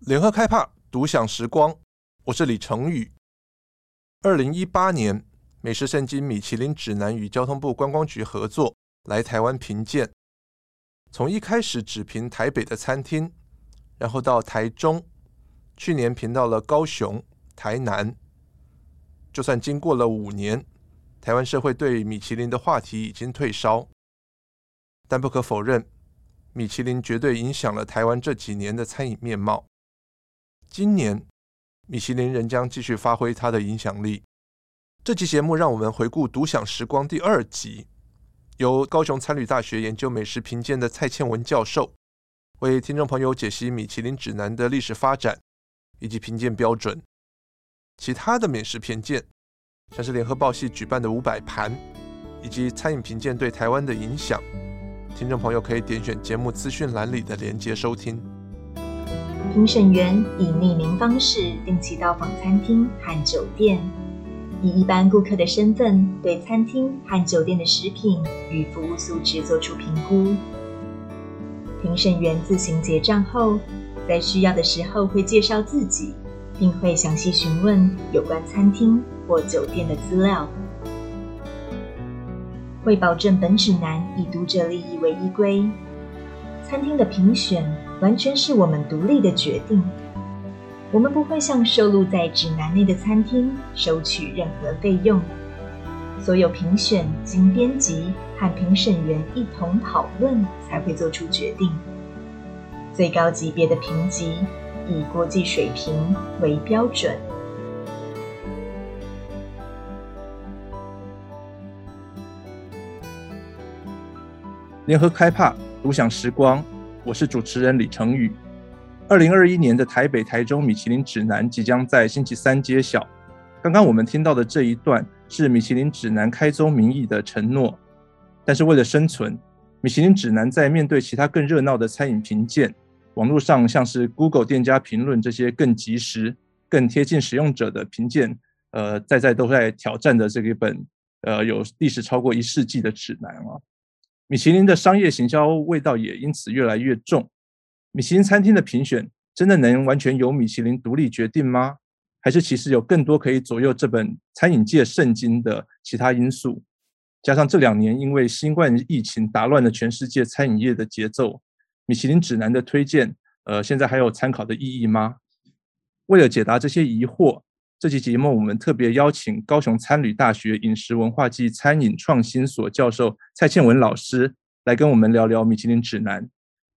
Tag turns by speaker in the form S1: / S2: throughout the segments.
S1: 联合开帕独享时光，我是李成宇。二零一八年，美食圣经米其林指南与交通部观光局合作来台湾评鉴。从一开始只评台北的餐厅，然后到台中，去年评到了高雄、台南。就算经过了五年，台湾社会对米其林的话题已经退烧，但不可否认，米其林绝对影响了台湾这几年的餐饮面貌。今年，米其林仍将继续发挥它的影响力。这期节目让我们回顾《独享时光》第二集。由高雄餐旅大学研究美食评鉴的蔡倩文教授，为听众朋友解析米其林指南的历史发展以及评鉴标准。其他的美食评鉴，像是联合报系举办的五百盘，以及餐饮评鉴对台湾的影响，听众朋友可以点选节目资讯栏里的连接收听。
S2: 评审员以匿名方式定期到访餐厅和酒店。以一般顾客的身份，对餐厅和酒店的食品与服务素质做出评估。评审员自行结账后，在需要的时候会介绍自己，并会详细询问有关餐厅或酒店的资料。为保证本指南以读者利益为依归，餐厅的评选完全是我们独立的决定。我们不会向收录在指南内的餐厅收取任何费用。所有评选经编辑和评审员一同讨论才会做出决定。最高级别的评级以国际水平为标准。
S1: 联合开帕独享时光，我是主持人李成宇。二零二一年的台北、台中米其林指南即将在星期三揭晓。刚刚我们听到的这一段是米其林指南开宗明义的承诺。但是为了生存，米其林指南在面对其他更热闹的餐饮评鉴，网络上像是 Google 店家评论这些更及时、更贴近使用者的评鉴，呃，在在都在挑战的这一本呃有历史超过一世纪的指南啊。米其林的商业行销味道也因此越来越重。米其林餐厅的评选真的能完全由米其林独立决定吗？还是其实有更多可以左右这本餐饮界圣经的其他因素？加上这两年因为新冠疫情打乱了全世界餐饮业的节奏，米其林指南的推荐，呃，现在还有参考的意义吗？为了解答这些疑惑，这期节目我们特别邀请高雄餐旅大学饮食文化暨餐饮创新所教授蔡倩文老师来跟我们聊聊米其林指南。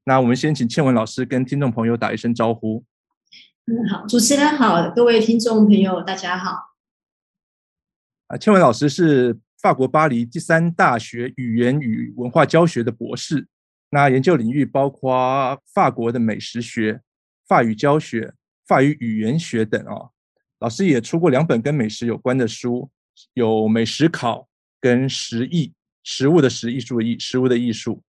S1: 那我们先请倩文老师跟听众朋友打一声招呼。
S3: 嗯，好，主持人好，各位听众朋友大家好。
S1: 啊，倩文老师是法国巴黎第三大学语言与文化教学的博士，那研究领域包括法国的美食学、法语教学、法语语言学等哦。老师也出过两本跟美食有关的书，有《美食考》跟《食艺》，食物的食，艺术的艺，食物的艺术。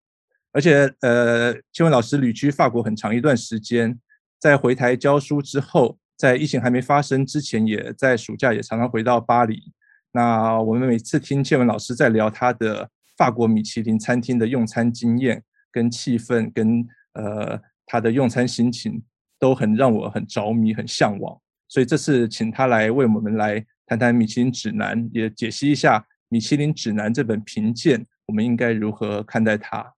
S1: 而且，呃，倩文老师旅居法国很长一段时间，在回台教书之后，在疫情还没发生之前，也在暑假也常常回到巴黎。那我们每次听倩文老师在聊他的法国米其林餐厅的用餐经验、跟气氛、跟呃他的用餐心情，都很让我很着迷、很向往。所以这次请他来为我们来谈谈米其林指南，也解析一下米其林指南这本评鉴，我们应该如何看待它。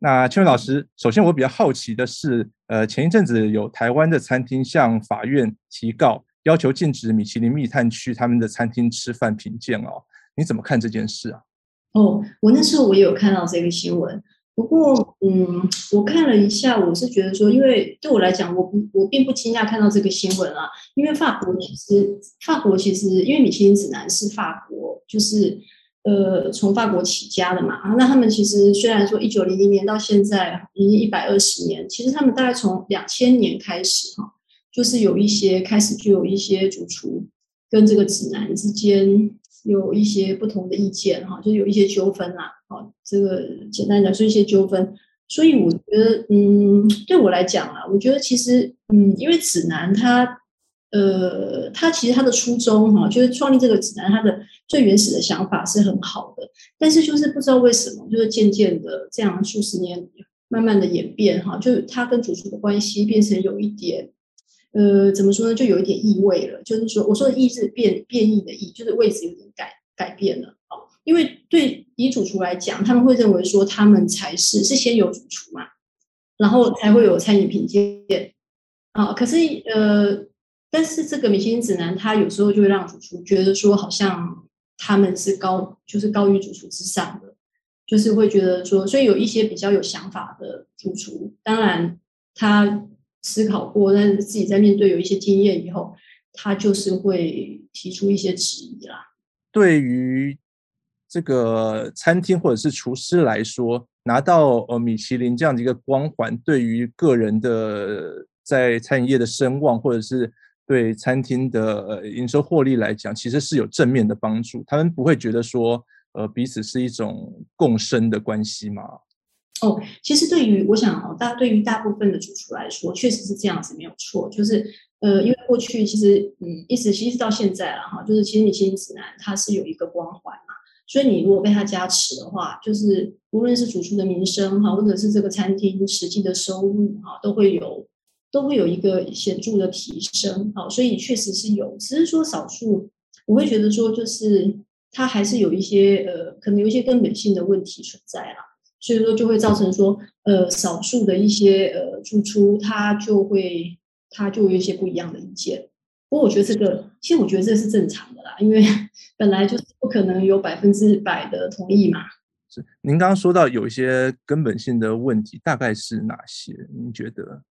S1: 那邱文老师，首先我比较好奇的是，呃，前一阵子有台湾的餐厅向法院提告，要求禁止米其林密探区他们的餐厅吃饭评鉴哦，你怎么看这件事啊？
S3: 哦，我那时候我有看到这个新闻，不过，嗯，我看了一下，我是觉得说，因为对我来讲，我不，我并不惊讶看到这个新闻啊，因为法国其实，法国其实，因为米其林指南是法国，就是。呃，从法国起家的嘛，啊，那他们其实虽然说一九零零年到现在已经一百二十年，其实他们大概从两千年开始哈，就是有一些开始就有一些主厨跟这个指南之间有一些不同的意见哈，就有一些纠纷啦，好，这个简单讲是一些纠纷，所以我觉得，嗯，对我来讲啊，我觉得其实，嗯，因为指南它。呃，他其实他的初衷哈，就是创立这个指南，他的最原始的想法是很好的，但是就是不知道为什么，就是渐渐的这样数十年慢慢的演变哈，就他跟主厨的关系变成有一点，呃，怎么说呢？就有一点异味了。就是说，我说的异是变变异的异，就是位置有点改改变了啊。因为对以主厨来讲，他们会认为说他们才是是先有主厨嘛，然后才会有餐饮评鉴啊。可是呃，但是这个米其林指南，他有时候就会让主厨觉得说，好像他们是高，就是高于主厨之上的。就是会觉得说，所以有一些比较有想法的主厨，当然他思考过，但是自己在面对有一些经验以后，他就是会提出一些质疑啦。
S1: 对于这个餐厅或者是厨师来说，拿到呃米其林这样的一个光环，对于个人的在餐饮业的声望，或者是对餐厅的呃营收获利来讲，其实是有正面的帮助。他们不会觉得说。呃，彼此是一种共生的关系吗？
S3: 哦，其实对于我想哦，大对于大部分的主厨来说，确实是这样子，没有错。就是呃，因为过去其实嗯，一直其实到现在了哈，就是其实米其林指南它是有一个光环嘛，所以你如果被它加持的话，就是无论是主厨的名声哈，或者是这个餐厅实际的收入哈，都会有都会有一个显著的提升。哈，所以确实是有，只是说少数，我会觉得说就是。它还是有一些呃，可能有一些根本性的问题存在啦，所以说就会造成说，呃，少数的一些呃主厨他就会他就有一些不一样的意见。不过我觉得这个，其实我觉得这是正常的啦，因为 本来就是不可能有百分之百的同意嘛。
S1: 是，您刚刚说到有一些根本性的问题，大概是哪些？您觉得？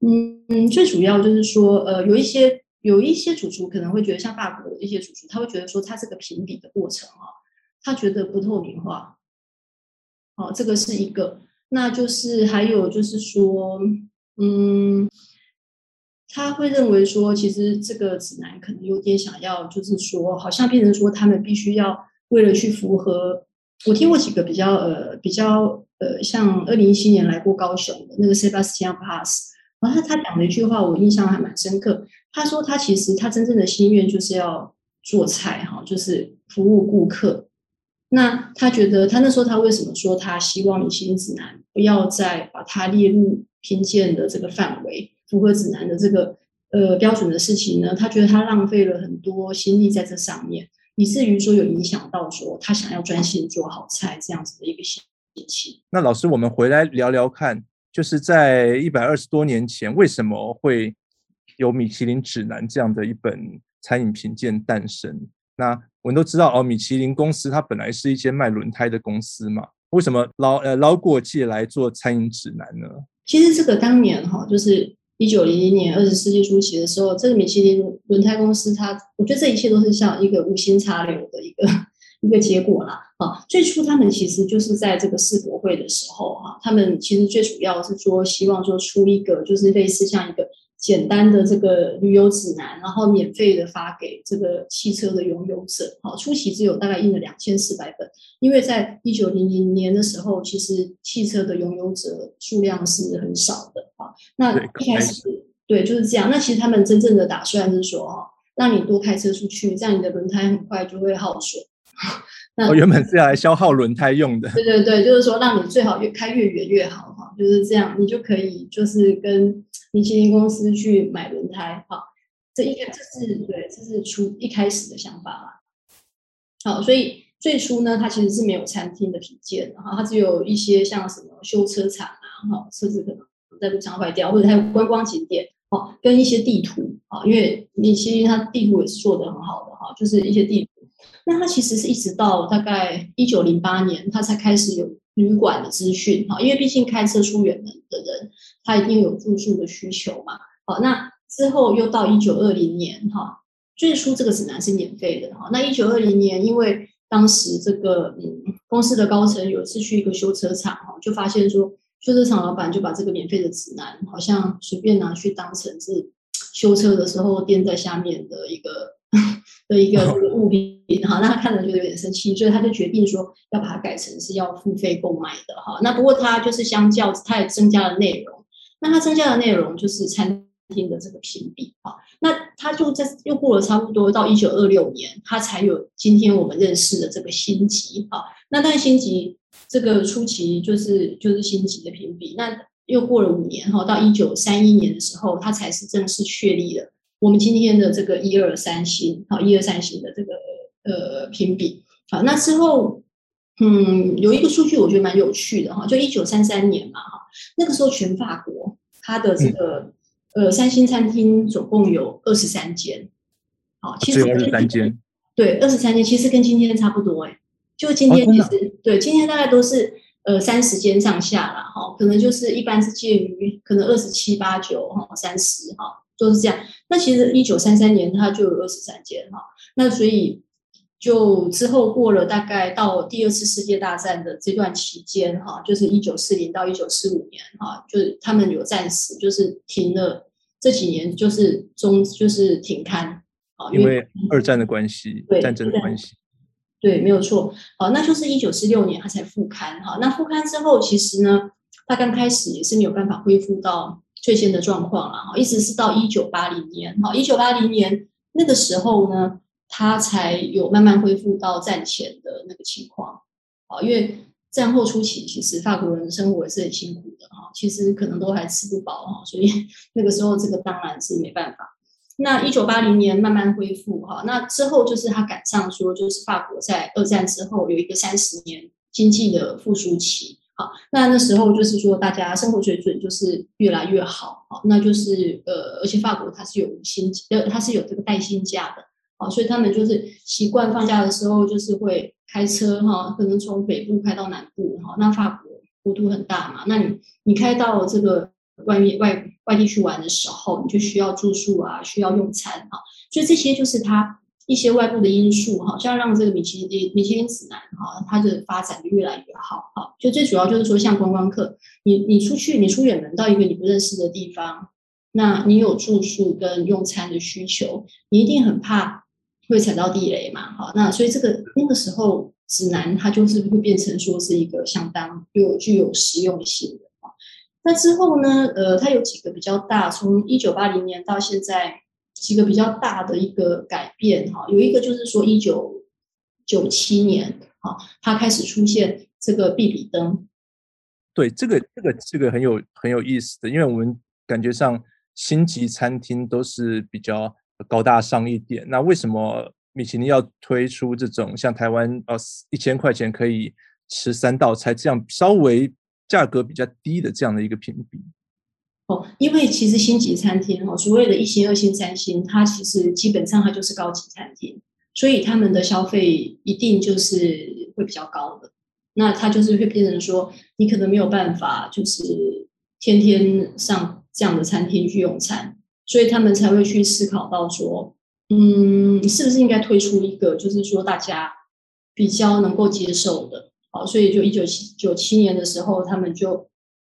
S3: 嗯嗯，最主要就是说，呃，有一些。有一些主厨可能会觉得，像法国的一些主厨，他会觉得说，他这个评比的过程啊，他觉得不透明化。好，这个是一个。那就是还有就是说，嗯，他会认为说，其实这个指南可能有点想要，就是说，好像变成说，他们必须要为了去符合。我听过几个比较呃比较呃，像二零一七年来过高雄的那个 Sebastian Pass。然后他讲了一句话，我印象还蛮深刻。他说他其实他真正的心愿就是要做菜哈，就是服务顾客。那他觉得他那时候他为什么说他希望米其林指南不要再把它列入评鉴的这个范围，符合指南的这个呃标准的事情呢？他觉得他浪费了很多心力在这上面，以至于说有影响到说他想要专心做好菜这样子的一个心情。
S1: 那老师，我们回来聊聊看。就是在一百二十多年前，为什么会有米其林指南这样的一本餐饮评鉴诞生？那我们都知道哦，米其林公司它本来是一间卖轮胎的公司嘛，为什么捞呃捞过界来做餐饮指南呢？
S3: 其实这个当年哈，就是一九零零年二十世纪初期的时候，这个米其林轮胎公司它，我觉得这一切都是像一个无心插柳的一个。一个结果啦，啊，最初他们其实就是在这个世博会的时候，哈，他们其实最主要是说希望说出一个就是类似像一个简单的这个旅游指南，然后免费的发给这个汽车的拥有者，好，初期只有大概印了两千四百本，因为在一九零零年的时候，其实汽车的拥有者数量是很少的，啊，那一开始对就是这样，那其实他们真正的打算是说，哈，让你多开车出去，这样你的轮胎很快就会耗损。那
S1: 我原本是要来消耗轮胎用的。
S3: 对对对，就是说让你最好越开越远越好。哈，就是这样，你就可以就是跟米其林公司去买轮胎哈。这一个这是对，这是初一开始的想法啦。好，所以最初呢，它其实是没有餐厅的品鉴的哈，它只有一些像什么修车厂啊，哈，车子可能在路上坏掉，或者还有观光景点哦，跟一些地图啊，因为米其林它地图也是做得很好的哈，就是一些地图。那它其实是一直到大概一九零八年，它才开始有旅馆的资讯哈，因为毕竟开车出远门的人，他一定有住宿的需求嘛。好，那之后又到一九二零年哈，最初这个指南是免费的哈。那一九二零年，因为当时这个嗯公司的高层有一次去一个修车厂哈，就发现说修车厂老板就把这个免费的指南好像随便拿去当成是修车的时候垫在下面的一个。的一个物品哈，那他看了就有点生气，所以他就决定说要把它改成是要付费购买的哈。那不过他就是相较，他也增加了内容。那他增加的内容就是餐厅的这个评比啊。那他就在又过了差不多到一九二六年，他才有今天我们认识的这个星级啊。那但星级这个初期就是就是星级的评比，那又过了五年哈，到一九三一年的时候，他才是正式确立了我们今天的这个一二三星好一二三星的这个呃评比。好，那之后。嗯，有一个数据我觉得蛮有趣的哈，就一九三三年嘛哈，那个时候全法国它的这个、嗯、呃三星餐厅总共有二十三间，好，其实二十三间，对，二十三间其实跟今天差不多哎，就今天其实、哦、对，今天大概都是呃三十间上下啦。哈，可能就是一般是介于可能二十七八九哈三十哈都是这样，那其实一九三三年它就有二十三间哈，那所以。就之后过了大概到第二次世界大战的这段期间，哈，就是一九四零到一九四五年，哈，就是他们有暂时就是停了这几年，就是中就是停刊，啊，
S1: 因为二战的关系，对，战争的关系，
S3: 对，没有错，好，那就是一九四六年他才复刊，哈，那复刊之后，其实呢，他刚开始也是没有办法恢复到最先的状况了，哈，一直是到一九八零年，哈，一九八零年那个时候呢。他才有慢慢恢复到战前的那个情况，啊，因为战后初期其实法国人生活也是很辛苦的哈，其实可能都还吃不饱哈，所以那个时候这个当然是没办法。那一九八零年慢慢恢复哈，那之后就是他赶上说，就是法国在二战之后有一个三十年经济的复苏期，好，那那时候就是说大家生活水准就是越来越好，好，那就是呃，而且法国它是有薪呃，它是有这个带薪假的。所以他们就是习惯放假的时候，就是会开车哈，可能从北部开到南部哈。那法国国土很大嘛，那你你开到这个外面外外地去玩的时候，你就需要住宿啊，需要用餐啊。所以这些就是它一些外部的因素哈，像让这个米其林米其林指南哈，它的发展越来越好哈。就最主要就是说，像观光客，你你出去你出远门到一个你不认识的地方，那你有住宿跟用餐的需求，你一定很怕。会踩到地雷嘛？好，那所以这个那个时候指南它就是会变成说是一个相当有具有实用性的啊。那之后呢？呃，它有几个比较大，从一九八零年到现在几个比较大的一个改变哈。有一个就是说一九九七年哈，它开始出现这个必比灯。
S1: 对，这个这个这个很有很有意思的，因为我们感觉上星级餐厅都是比较。高大上一点，那为什么米其林要推出这种像台湾呃一千块钱可以吃三道菜这样稍微价格比较低的这样的一个评比？
S3: 哦，因为其实星级餐厅哈，所谓的一星、二星、三星，它其实基本上它就是高级餐厅，所以他们的消费一定就是会比较高的。那它就是会变成说，你可能没有办法就是天天上这样的餐厅去用餐。所以他们才会去思考到说，嗯，是不是应该推出一个，就是说大家比较能够接受的，好，所以就一九七九七年的时候，他们就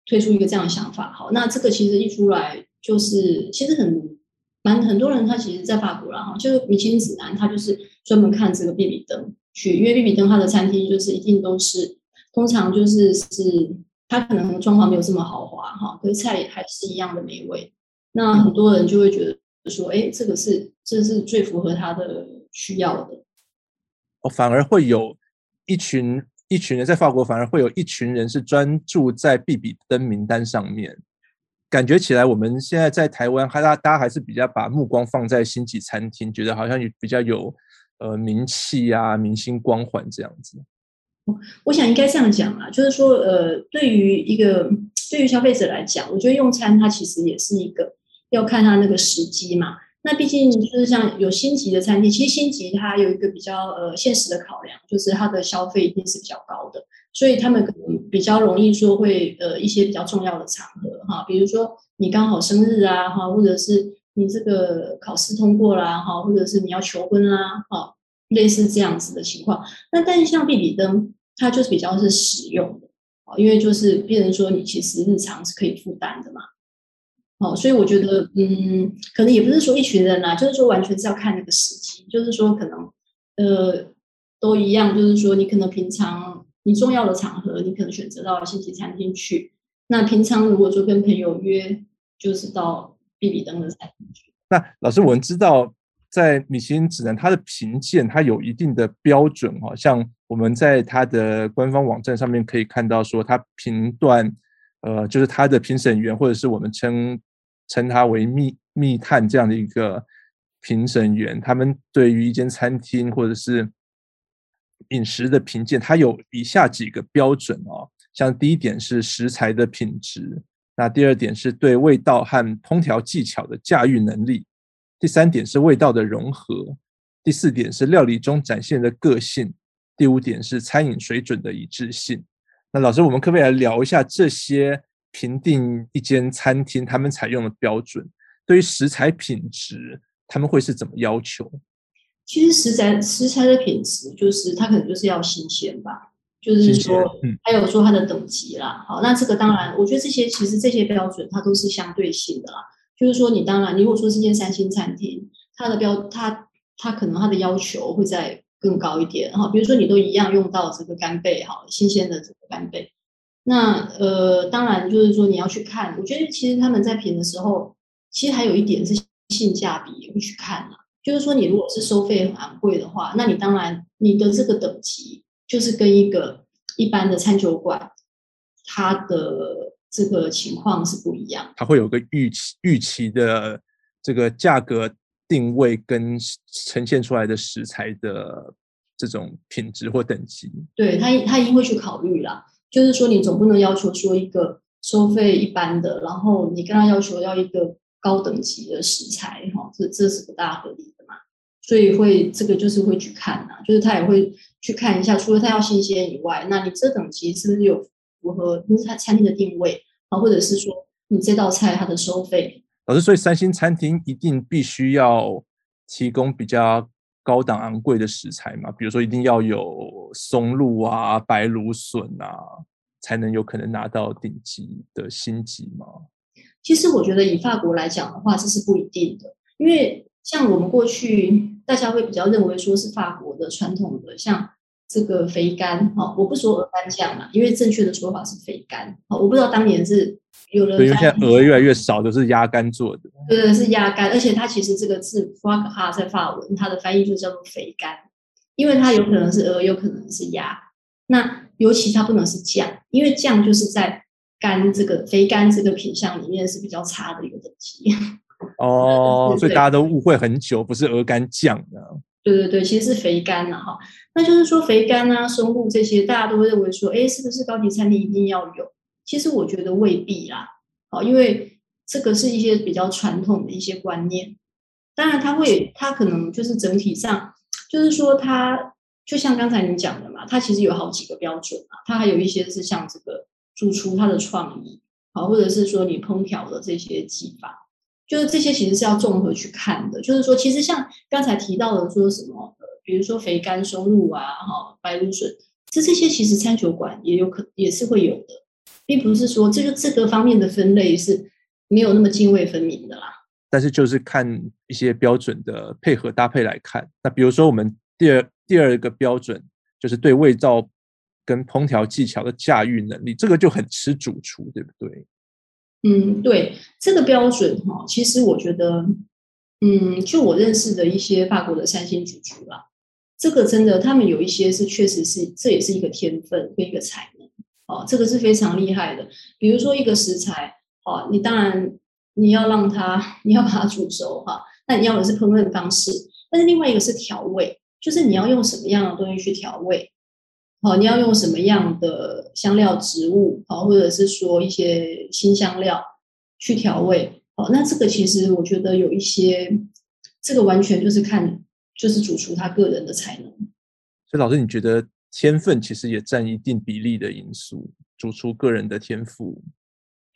S3: 推出一个这样的想法，好，那这个其实一出来，就是其实很蛮很多人他其实，在法国啦，哈，就是米其林指南，他就是专门看这个必比登去，因为必比登它的餐厅就是一定都是，通常就是是，他可能装潢没有这么豪华，哈，可是菜也还是一样的美味。那很多人就会觉得说，哎，这个是这是最符合他的需要的。
S1: 哦，反而会有一群一群人在法国，反而会有一群人是专注在必比登名单上面。感觉起来，我们现在在台湾，还大大家还是比较把目光放在星级餐厅，觉得好像比较有呃名气啊、明星光环这样子。
S3: 我想应该这样讲啊，就是说，呃，对于一个对于消费者来讲，我觉得用餐它其实也是一个。要看他那个时机嘛，那毕竟就是像有星级的餐厅，其实星级它有一个比较呃现实的考量，就是它的消费一定是比较高的，所以他们可能比较容易说会呃一些比较重要的场合哈，比如说你刚好生日啊哈，或者是你这个考试通过啦哈，或者是你要求婚啦哈，类似这样子的情况。那但是像必比登，它就是比较是实用的啊，因为就是变成说你其实日常是可以负担的嘛。哦，所以我觉得，嗯，可能也不是说一群人啦，就是说完全是要看那个时机，就是说可能，呃，都一样，就是说你可能平常你重要的场合，你可能选择到星级餐厅去。那平常如果说跟朋友约，就是到比比登的餐厅去。
S1: 那老师，我们知道在米其林指南，它的评鉴它有一定的标准哈，像我们在它的官方网站上面可以看到说，它评断，呃，就是它的评审员或者是我们称称它为密密探这样的一个评审员，他们对于一间餐厅或者是饮食的评鉴，它有以下几个标准哦，像第一点是食材的品质。那第二点是对味道和烹调技巧的驾驭能力，第三点是味道的融合，第四点是料理中展现的个性，第五点是餐饮水准的一致性。那老师，我们可不可以来聊一下这些评定一间餐厅他们采用的标准？对于食材品质，他们会是怎么要求？
S3: 其实食材食材的品质，就是它可能就是要新鲜吧。就是说，还有说它的等级啦，好，那这个当然，我觉得这些其实这些标准它都是相对性的啦。就是说，你当然，你如果说是间三星餐厅，它的标，它它可能它的要求会再更高一点哈。比如说，你都一样用到这个干贝哈，新鲜的这个干贝，那呃，当然就是说你要去看，我觉得其实他们在评的时候，其实还有一点是性价比也会去看啦。就是说，你如果是收费很昂贵的话，那你当然你的这个等级。就是跟一个一般的餐酒馆，它的这个情况是不一样。
S1: 它会有个预期预期的这个价格定位跟呈现出来的食材的这种品质或等级。
S3: 对，他他一定会去考虑啦。就是说，你总不能要求说一个收费一般的，然后你跟他要求要一个高等级的食材，哈，这这是不大合理的嘛。所以会这个就是会去看呐，就是他也会。去看一下，除了他要新鲜以外，那你这等级是不是有符合他餐厅的定位啊？或者是说你这道菜它的收费？
S1: 老师，所以三星餐厅一定必须要提供比较高档昂贵的食材嘛？比如说一定要有松露啊、白芦笋啊，才能有可能拿到顶级的星级吗？
S3: 其实我觉得以法国来讲的话，这是不一定的，因为像我们过去。大家会比较认为说是法国的传统的，像这个肥肝，哈，我不说鹅肝酱嘛，因为正确的说法是肥肝，好，我不知道当年是有人，
S1: 因为现在鹅越来越少，都是鸭肝做的，
S3: 对对，是鸭肝，而且它其实这个字 foie gras 在法文，它的翻译就叫做肥肝，因为它有可能是鹅，有可能是鸭，那尤其它不能是酱，因为酱就是在肝这个肥肝这个品相里面是比较差的一个等级。
S1: 哦，所以大家都误会很久，不是鹅肝酱的。
S3: 对对对，其实是肥肝呐，哈。那就是说肥肝啊、松露这些，大家都会认为说，哎，是不是高级餐厅一定要有？其实我觉得未必啦，好，因为这个是一些比较传统的一些观念。当然，它会，它可能就是整体上，就是说它就像刚才你讲的嘛，它其实有好几个标准嘛，它还有一些是像这个主厨他的创意，好，或者是说你烹调的这些技法。就是这些其实是要综合去看的，就是说，其实像刚才提到的说什么，呃，比如说肥甘、松露啊，哈，白芦笋，这这些其实餐酒馆也有可也是会有的，并不是说这个这个方面的分类是没有那么泾渭分明的啦。
S1: 但是就是看一些标准的配合搭配来看，那比如说我们第二第二个标准就是对味道跟烹调技巧的驾驭能力，这个就很吃主厨，对不对？
S3: 嗯，对这个标准哈，其实我觉得，嗯，就我认识的一些法国的三星主厨啦，这个真的，他们有一些是确实是，这也是一个天分跟一个才能哦，这个是非常厉害的。比如说一个食材，哦，你当然你要让它，你要把它煮熟哈，那你要的是烹饪方式，但是另外一个是调味，就是你要用什么样的东西去调味。好，你要用什么样的香料植物，好，或者是说一些新香料去调味，好，那这个其实我觉得有一些，这个完全就是看就是主厨他个人的才能。
S1: 所以老师，你觉得天分其实也占一定比例的因素，主厨个人的天赋。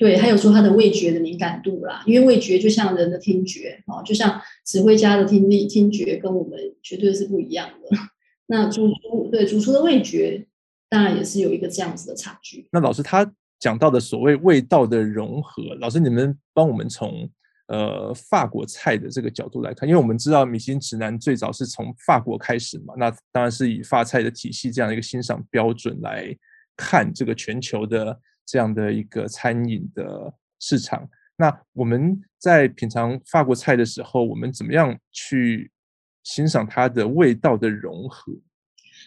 S3: 对，还有说他的味觉的敏感度啦，因为味觉就像人的听觉，哦，就像指挥家的听力听觉跟我们绝对是不一样的。那主厨对主厨的味觉，当然也是有一个这样子的差距。
S1: 那老师他讲到的所谓味道的融合，老师你们帮我们从呃法国菜的这个角度来看，因为我们知道米其林指南最早是从法国开始嘛，那当然是以法菜的体系这样一个欣赏标准来看这个全球的这样的一个餐饮的市场。那我们在品尝法国菜的时候，我们怎么样去欣赏它的味道的融合？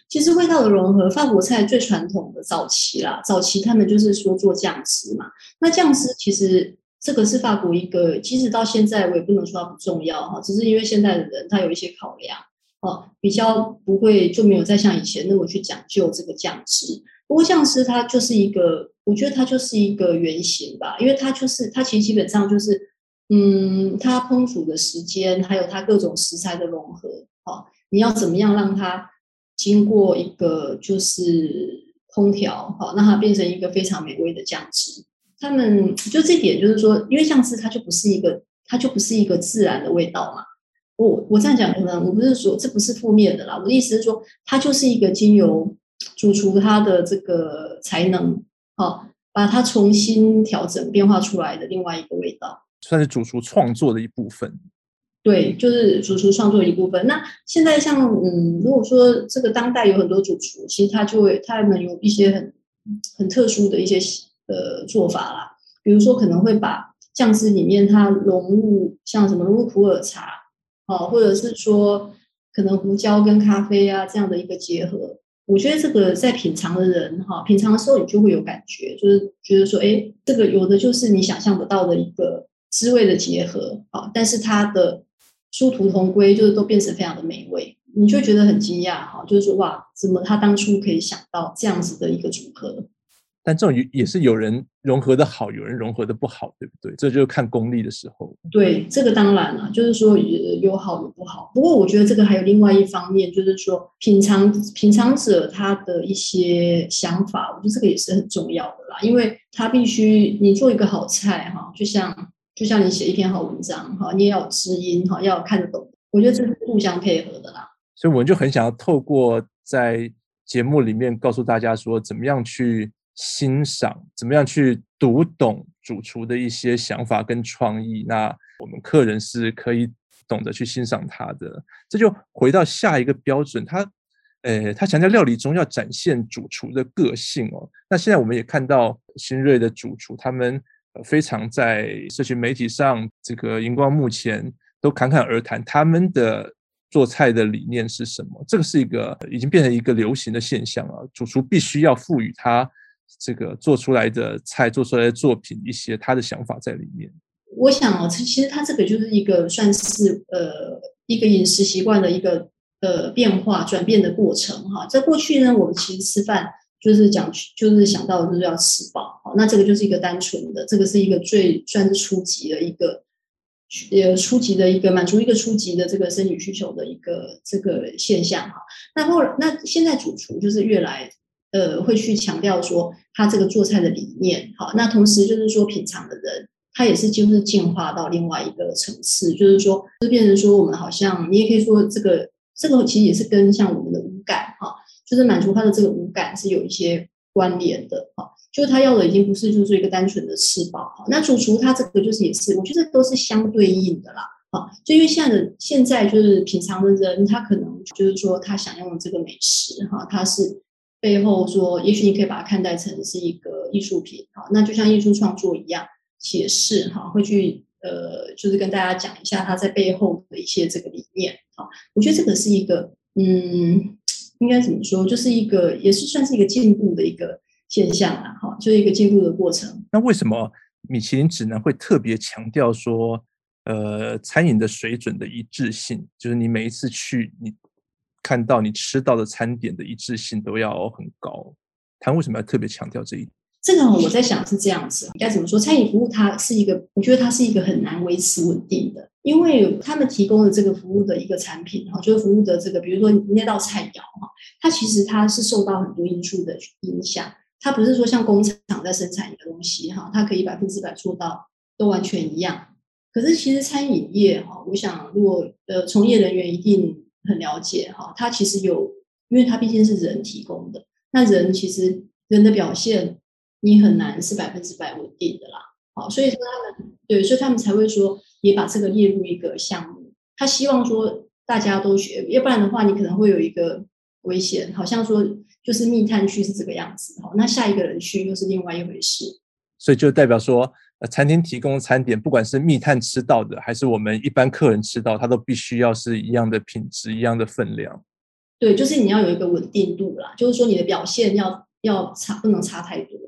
S3: 其实味道的融合，法国菜最传统的早期啦，早期他们就是说做酱汁嘛。那酱汁其实这个是法国一个，其实到现在我也不能说它不重要哈，只是因为现在的人他有一些考量哦，比较不会就没有再像以前那么去讲究这个酱汁。不过酱汁它就是一个，我觉得它就是一个原型吧，因为它就是它其实基本上就是，嗯，它烹煮的时间还有它各种食材的融合，哦，你要怎么样让它。经过一个就是烹调，好，让它变成一个非常美味的酱汁。他们就这点，就是说，因为酱汁它就不是一个，它就不是一个自然的味道嘛。我我这样讲可能我不是说这不是负面的啦，我的意思是说，它就是一个经由主厨他的这个才能，好，把它重新调整变化出来的另外一个味道，
S1: 算是主厨创作的一部分。
S3: 对，就是主厨创作的一部分。那现在像嗯，如果说这个当代有很多主厨，其实他就会他们有一些很很特殊的一些呃做法啦，比如说可能会把酱汁里面它融入像什么融入普洱茶，哦，或者是说可能胡椒跟咖啡啊这样的一个结合。我觉得这个在品尝的人哈，品尝的时候你就会有感觉，就是觉得说，哎，这个有的就是你想象不到的一个滋味的结合啊，但是它的。殊途同归，就是都变成非常的美味，你就觉得很惊讶哈，就是说哇，怎么他当初可以想到这样子的一个组合？
S1: 但这种也是有人融合的好，有人融合的不好，对不对？这就是看功力的时候。
S3: 对，这个当然了，就是说有好有不好。不过我觉得这个还有另外一方面，就是说品尝品尝者他的一些想法，我觉得这个也是很重要的啦，因为他必须你做一个好菜哈，就像。就像你写一篇好文章哈，你也要有知音哈，要看得懂。我觉得这是互相配合的啦。
S1: 所以我们就很想要透过在节目里面告诉大家说，怎么样去欣赏，怎么样去读懂主厨的一些想法跟创意。那我们客人是可以懂得去欣赏他的。这就回到下一个标准，他呃，他强调料理中要展现主厨的个性哦。那现在我们也看到新锐的主厨他们。非常在社群媒体上，这个荧光幕前都侃侃而谈，他们的做菜的理念是什么？这个是一个已经变成一个流行的现象啊！主厨必须要赋予他这个做出来的菜、做出来的作品一些他的想法在里面。
S3: 我想哦，其实他这个就是一个算是呃一个饮食习惯的一个呃变化转变的过程哈。在过去呢，我们其实吃饭。就是讲，就是想到就是要吃饱，好，那这个就是一个单纯的，这个是一个最算是初级的一个，呃，初级的一个满足一个初级的这个生理需求的一个这个现象哈。那后来那现在主厨就是越来呃会去强调说他这个做菜的理念，好，那同时就是说品尝的人他也是就是进化到另外一个层次，就是说就变成说我们好像你也可以说这个这个其实也是跟像我们的五感哈。就是满足他的这个五感是有一些关联的哈，就是他要的已经不是就是一个单纯的吃饱哈。那主厨他这个就是也是，我觉得都是相对应的啦，哈。就因为现在的现在就是品尝的人，他可能就是说他想用这个美食哈，他是背后说，也许你可以把它看待成是一个艺术品好。那就像艺术创作一样，解释哈，会去呃，就是跟大家讲一下他在背后的一些这个理念哈。我觉得这个是一个嗯。应该怎么说？就是一个，也是算是一个进步的一个现象啦，哈，就是一个进步的过程。
S1: 那为什么米其林指南会特别强调说，呃，餐饮的水准的一致性，就是你每一次去，你看到你吃到的餐点的一致性都要很高？他为什么要特别强调这一点？
S3: 这个我在想是这样子，该怎么说？餐饮服务它是一个，我觉得它是一个很难维持稳定的，因为他们提供的这个服务的一个产品哈，就是服务的这个，比如说那道菜肴哈，它其实它是受到很多因素的影响，它不是说像工厂在生产一个东西哈，它可以百分之百做到都完全一样。可是其实餐饮业哈，我想如果呃从业人员一定很了解哈，它其实有，因为它毕竟是人提供的，那人其实人的表现。你很难是百分之百稳定的啦，好，所以说他们对，所以他们才会说也把这个列入一个项目。他希望说大家都学，要不然的话你可能会有一个危险，好像说就是密探区是这个样子，好，那下一个人去又是另外一回事。
S1: 所以就代表说，呃，餐厅提供的餐点，不管是密探吃到的，还是我们一般客人吃到，它都必须要是一样的品质，一样的分量。
S3: 对，就是你要有一个稳定度啦，就是说你的表现要要差，不能差太多，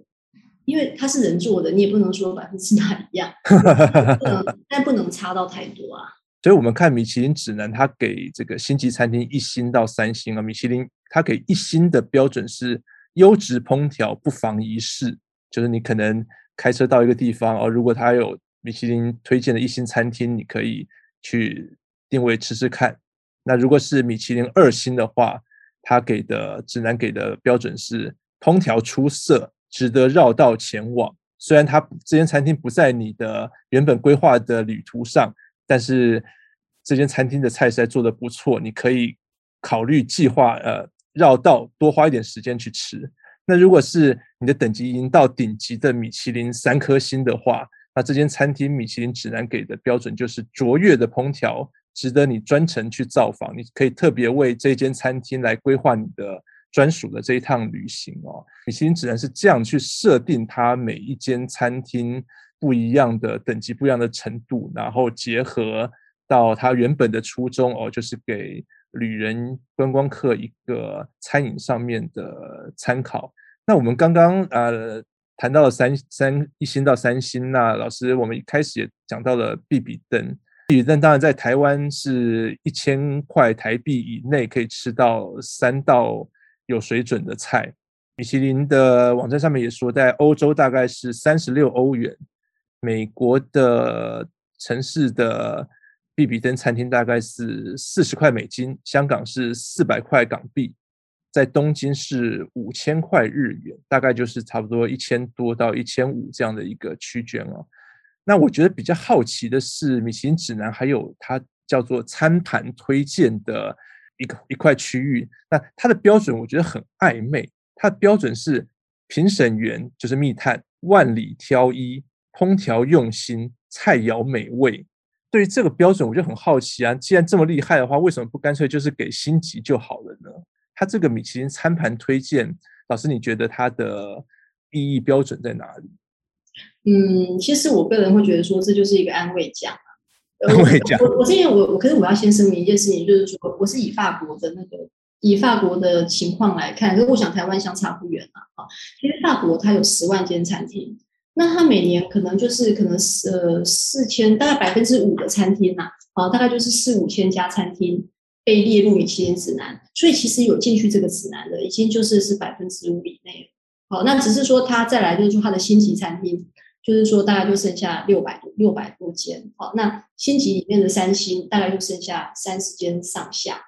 S3: 因为它是人做的，你也不能说百分之百一样，不能，但不能差到太多啊。
S1: 所以我们看米其林指南，它给这个星级餐厅一星到三星啊，米其林它给一星的标准是优质烹调，不妨一试，就是你可能开车到一个地方哦，如果它有米其林推荐的一星餐厅，你可以去定位吃吃看。那如果是米其林二星的话，他给的指南给的标准是烹调出色，值得绕道前往。虽然他这间餐厅不在你的原本规划的旅途上，但是这间餐厅的菜色做的不错，你可以考虑计划呃绕道多花一点时间去吃。那如果是你的等级已经到顶级的米其林三颗星的话，那这间餐厅米其林指南给的标准就是卓越的烹调。值得你专程去造访，你可以特别为这间餐厅来规划你的专属的这一趟旅行哦。米其林指南是这样去设定它每一间餐厅不一样的等级、不一样的程度，然后结合到它原本的初衷哦，就是给旅人、观光客一个餐饮上面的参考。那我们刚刚呃谈到了三三一星到三星，那老师我们一开始也讲到了必比登。比登当然，在台湾是一千块台币以内可以吃到三道有水准的菜。米其林的网站上面也说，在欧洲大概是三十六欧元，美国的城市的比比登餐厅大概是四十块美金，香港是四百块港币，在东京是五千块日元，大概就是差不多一千多到一千五这样的一个区间哦。那我觉得比较好奇的是，米其林指南还有它叫做餐盘推荐的一个一块区域。那它的标准我觉得很暧昧，它的标准是评审员就是密探万里挑一，烹调用心，菜肴美味。对于这个标准，我就很好奇啊，既然这么厉害的话，为什么不干脆就是给星级就好了呢？它这个米其林餐盘推荐，老师你觉得它的意义标准在哪里？
S3: 嗯，其实我个人会觉得说，这就是一个安慰奖。
S1: 安慰奖。
S3: 我我这边我我，可是我要先声明一件事情，就是说我是以法国的那个以法国的情况来看，可是我想台湾相差不远啊。啊，因为法国它有十万间餐厅，那它每年可能就是可能呃四千，大概百分之五的餐厅呐，啊，大概就是四五千家餐厅被列入米其林指南，所以其实有进去这个指南的，已经就是是百分之五以内。好，那只是说它再来就是说它的星级餐厅。就是说，大概就剩下六百多六百多间，好，那星级里面的三星大概就剩下三十间上下，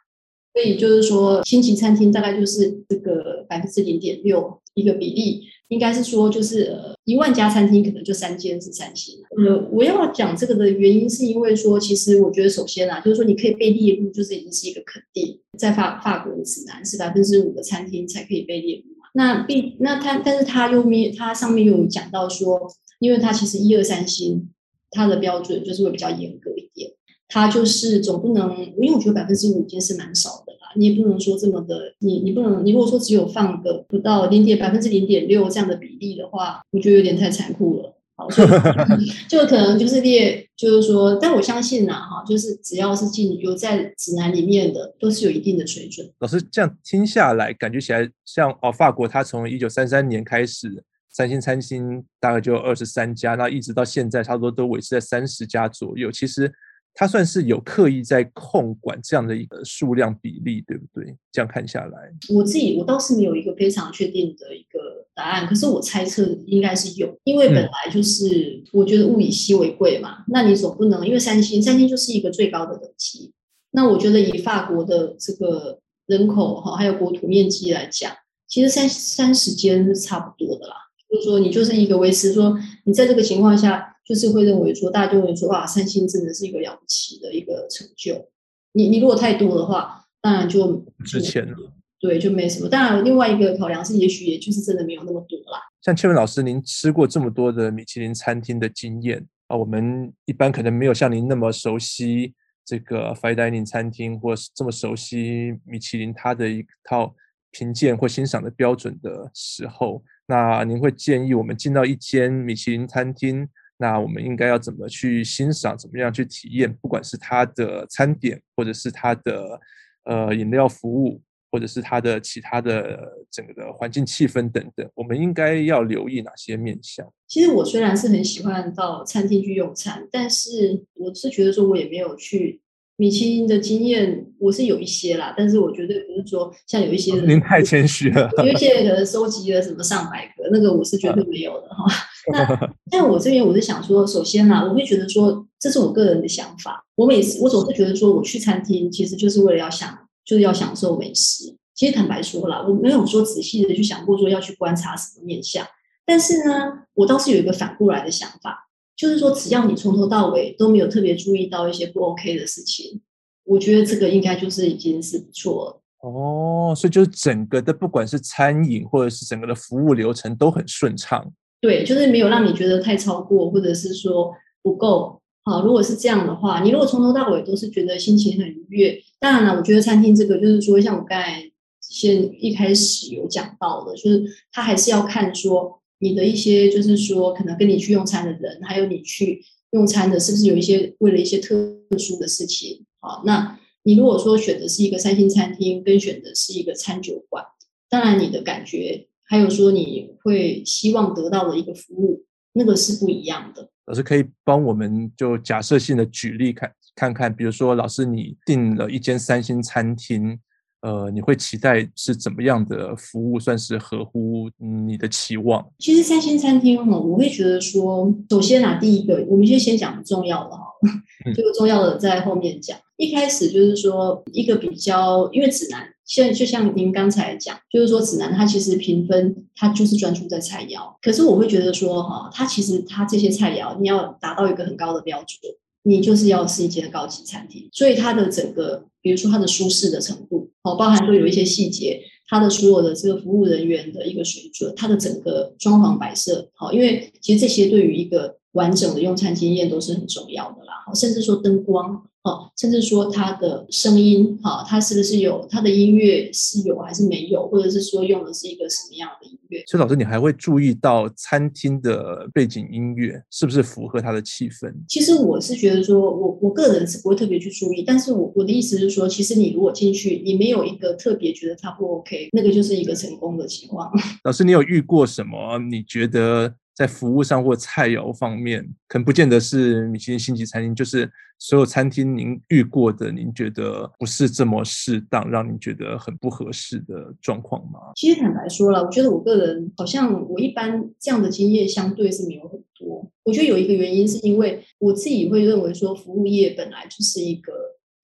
S3: 所以就是说，星级餐厅大概就是这个百分之零点六一个比例，应该是说就是呃一万家餐厅可能就三间是三星。呃，我要讲这个的原因是因为说，其实我觉得首先啊，就是说你可以被列入，就是已经是一个肯定，在法法国的指南是百分之五的餐厅才可以被列入嘛。那必那它，但是它又没它上面又有讲到说。因为它其实一二三星，它的标准就是会比较严格一点。它就是总不能，因为我觉得百分之五已经是蛮少的你也不能说这么的，你你不能，你如果说只有放个不到零点百分之零点六这样的比例的话，我觉得有点太残酷了。好，就可能就是列，就是说，但我相信呐，哈，就是只要是进有在指南里面的，都是有一定的水准。
S1: 老师这样听下来，感觉起来像哦，法国它从一九三三年开始。三星餐厅大概就二十三家，那一直到现在差不多都维持在三十家左右。其实它算是有刻意在控管这样的一个数量比例，对不对？这样看下来，
S3: 我自己我倒是没有一个非常确定的一个答案，可是我猜测应该是有，因为本来就是我觉得物以稀为贵嘛。嗯、那你总不能因为三星，三星就是一个最高的等级。那我觉得以法国的这个人口哈，还有国土面积来讲，其实三三十间是差不多的啦。就是说，你就是一个维持说，你在这个情况下，就是会认为说，大家就会说，哇，三星真的是一个了不起的一个成就。你你如果太多的话，当然就
S1: 不值钱了。
S3: 对，就没什么。当然，另外一个考量是，也许也就是真的没有那么多啦。
S1: 像倩文老师，您吃过这么多的米其林餐厅的经验啊，我们一般可能没有像您那么熟悉这个 fine dining 餐厅，或是这么熟悉米其林它的一套评鉴或欣赏的标准的时候。那您会建议我们进到一间米其林餐厅，那我们应该要怎么去欣赏，怎么样去体验？不管是它的餐点，或者是它的呃饮料服务，或者是它的其他的整个的环境气氛等等，我们应该要留意哪些面向？
S3: 其实我虽然是很喜欢到餐厅去用餐，但是我是觉得说我也没有去。米其林的经验我是有一些啦，但是我绝对不是说像有一些人，
S1: 您太谦虚了。
S3: 有一些人可能收集了什么上百个，那个我是绝对没有的哈。那但我这边我是想说，首先啦，我会觉得说这是我个人的想法。我每次我总是觉得说，我去餐厅其实就是为了要享，就是要享受美食。其实坦白说啦，我没有说仔细的去想过说要去观察什么面相，但是呢，我倒是有一个反过来的想法。就是说，只要你从头到尾都没有特别注意到一些不 OK 的事情，我觉得这个应该就是已经是不错了。
S1: 哦，所以就是整个的，不管是餐饮或者是整个的服务流程都很顺畅。
S3: 对，就是没有让你觉得太超过，或者是说不够。好，如果是这样的话，你如果从头到尾都是觉得心情很愉悦，当然了，我觉得餐厅这个就是说，像我刚才先一开始有讲到的，就是他还是要看说。你的一些就是说，可能跟你去用餐的人，还有你去用餐的，是不是有一些为了一些特殊的事情？好，那你如果说选的是一个三星餐厅，跟选的是一个餐酒馆，当然你的感觉，还有说你会希望得到的一个服务，那个是不一样的。
S1: 老师可以帮我们就假设性的举例看看看，比如说老师你订了一间三星餐厅。呃，你会期待是怎么样的服务算是合乎你的期望？
S3: 其实三星餐厅哈，我会觉得说，首先啊，第一个，我们先先讲重要的哈，这个重要的在后面讲。一开始就是说一个比较，因为指南现在就像您刚才讲，就是说指南它其实评分它就是专注在菜肴，可是我会觉得说哈，它其实它这些菜肴你要达到一个很高的标准，你就是要是一间高级餐厅，所以它的整个。比如说它的舒适的程度，哦，包含说有一些细节，它的所有的这个服务人员的一个水准，它的整个装潢摆设，好，因为其实这些对于一个完整的用餐经验都是很重要的啦，好，甚至说灯光。哦，甚至说他的声音，哈，他是不是有他的音乐是有还是没有，或者是说用的是一个什么样的音乐？
S1: 所以老师，你还会注意到餐厅的背景音乐是不是符合他的气氛？
S3: 其实我是觉得说，我我个人是不会特别去注意，但是我我的意思是说，其实你如果进去，你没有一个特别觉得他不 OK，那个就是一个成功的情况。
S1: 老师，你有遇过什么？你觉得？在服务上或菜肴方面，可能不见得是米其林星级餐厅，就是所有餐厅您遇过的，您觉得不是这么适当，让您觉得很不合适的状况吗？
S3: 其实坦白说了，我觉得我个人好像我一般这样的经验相对是没有很多。我觉得有一个原因是因为我自己会认为说，服务业本来就是一个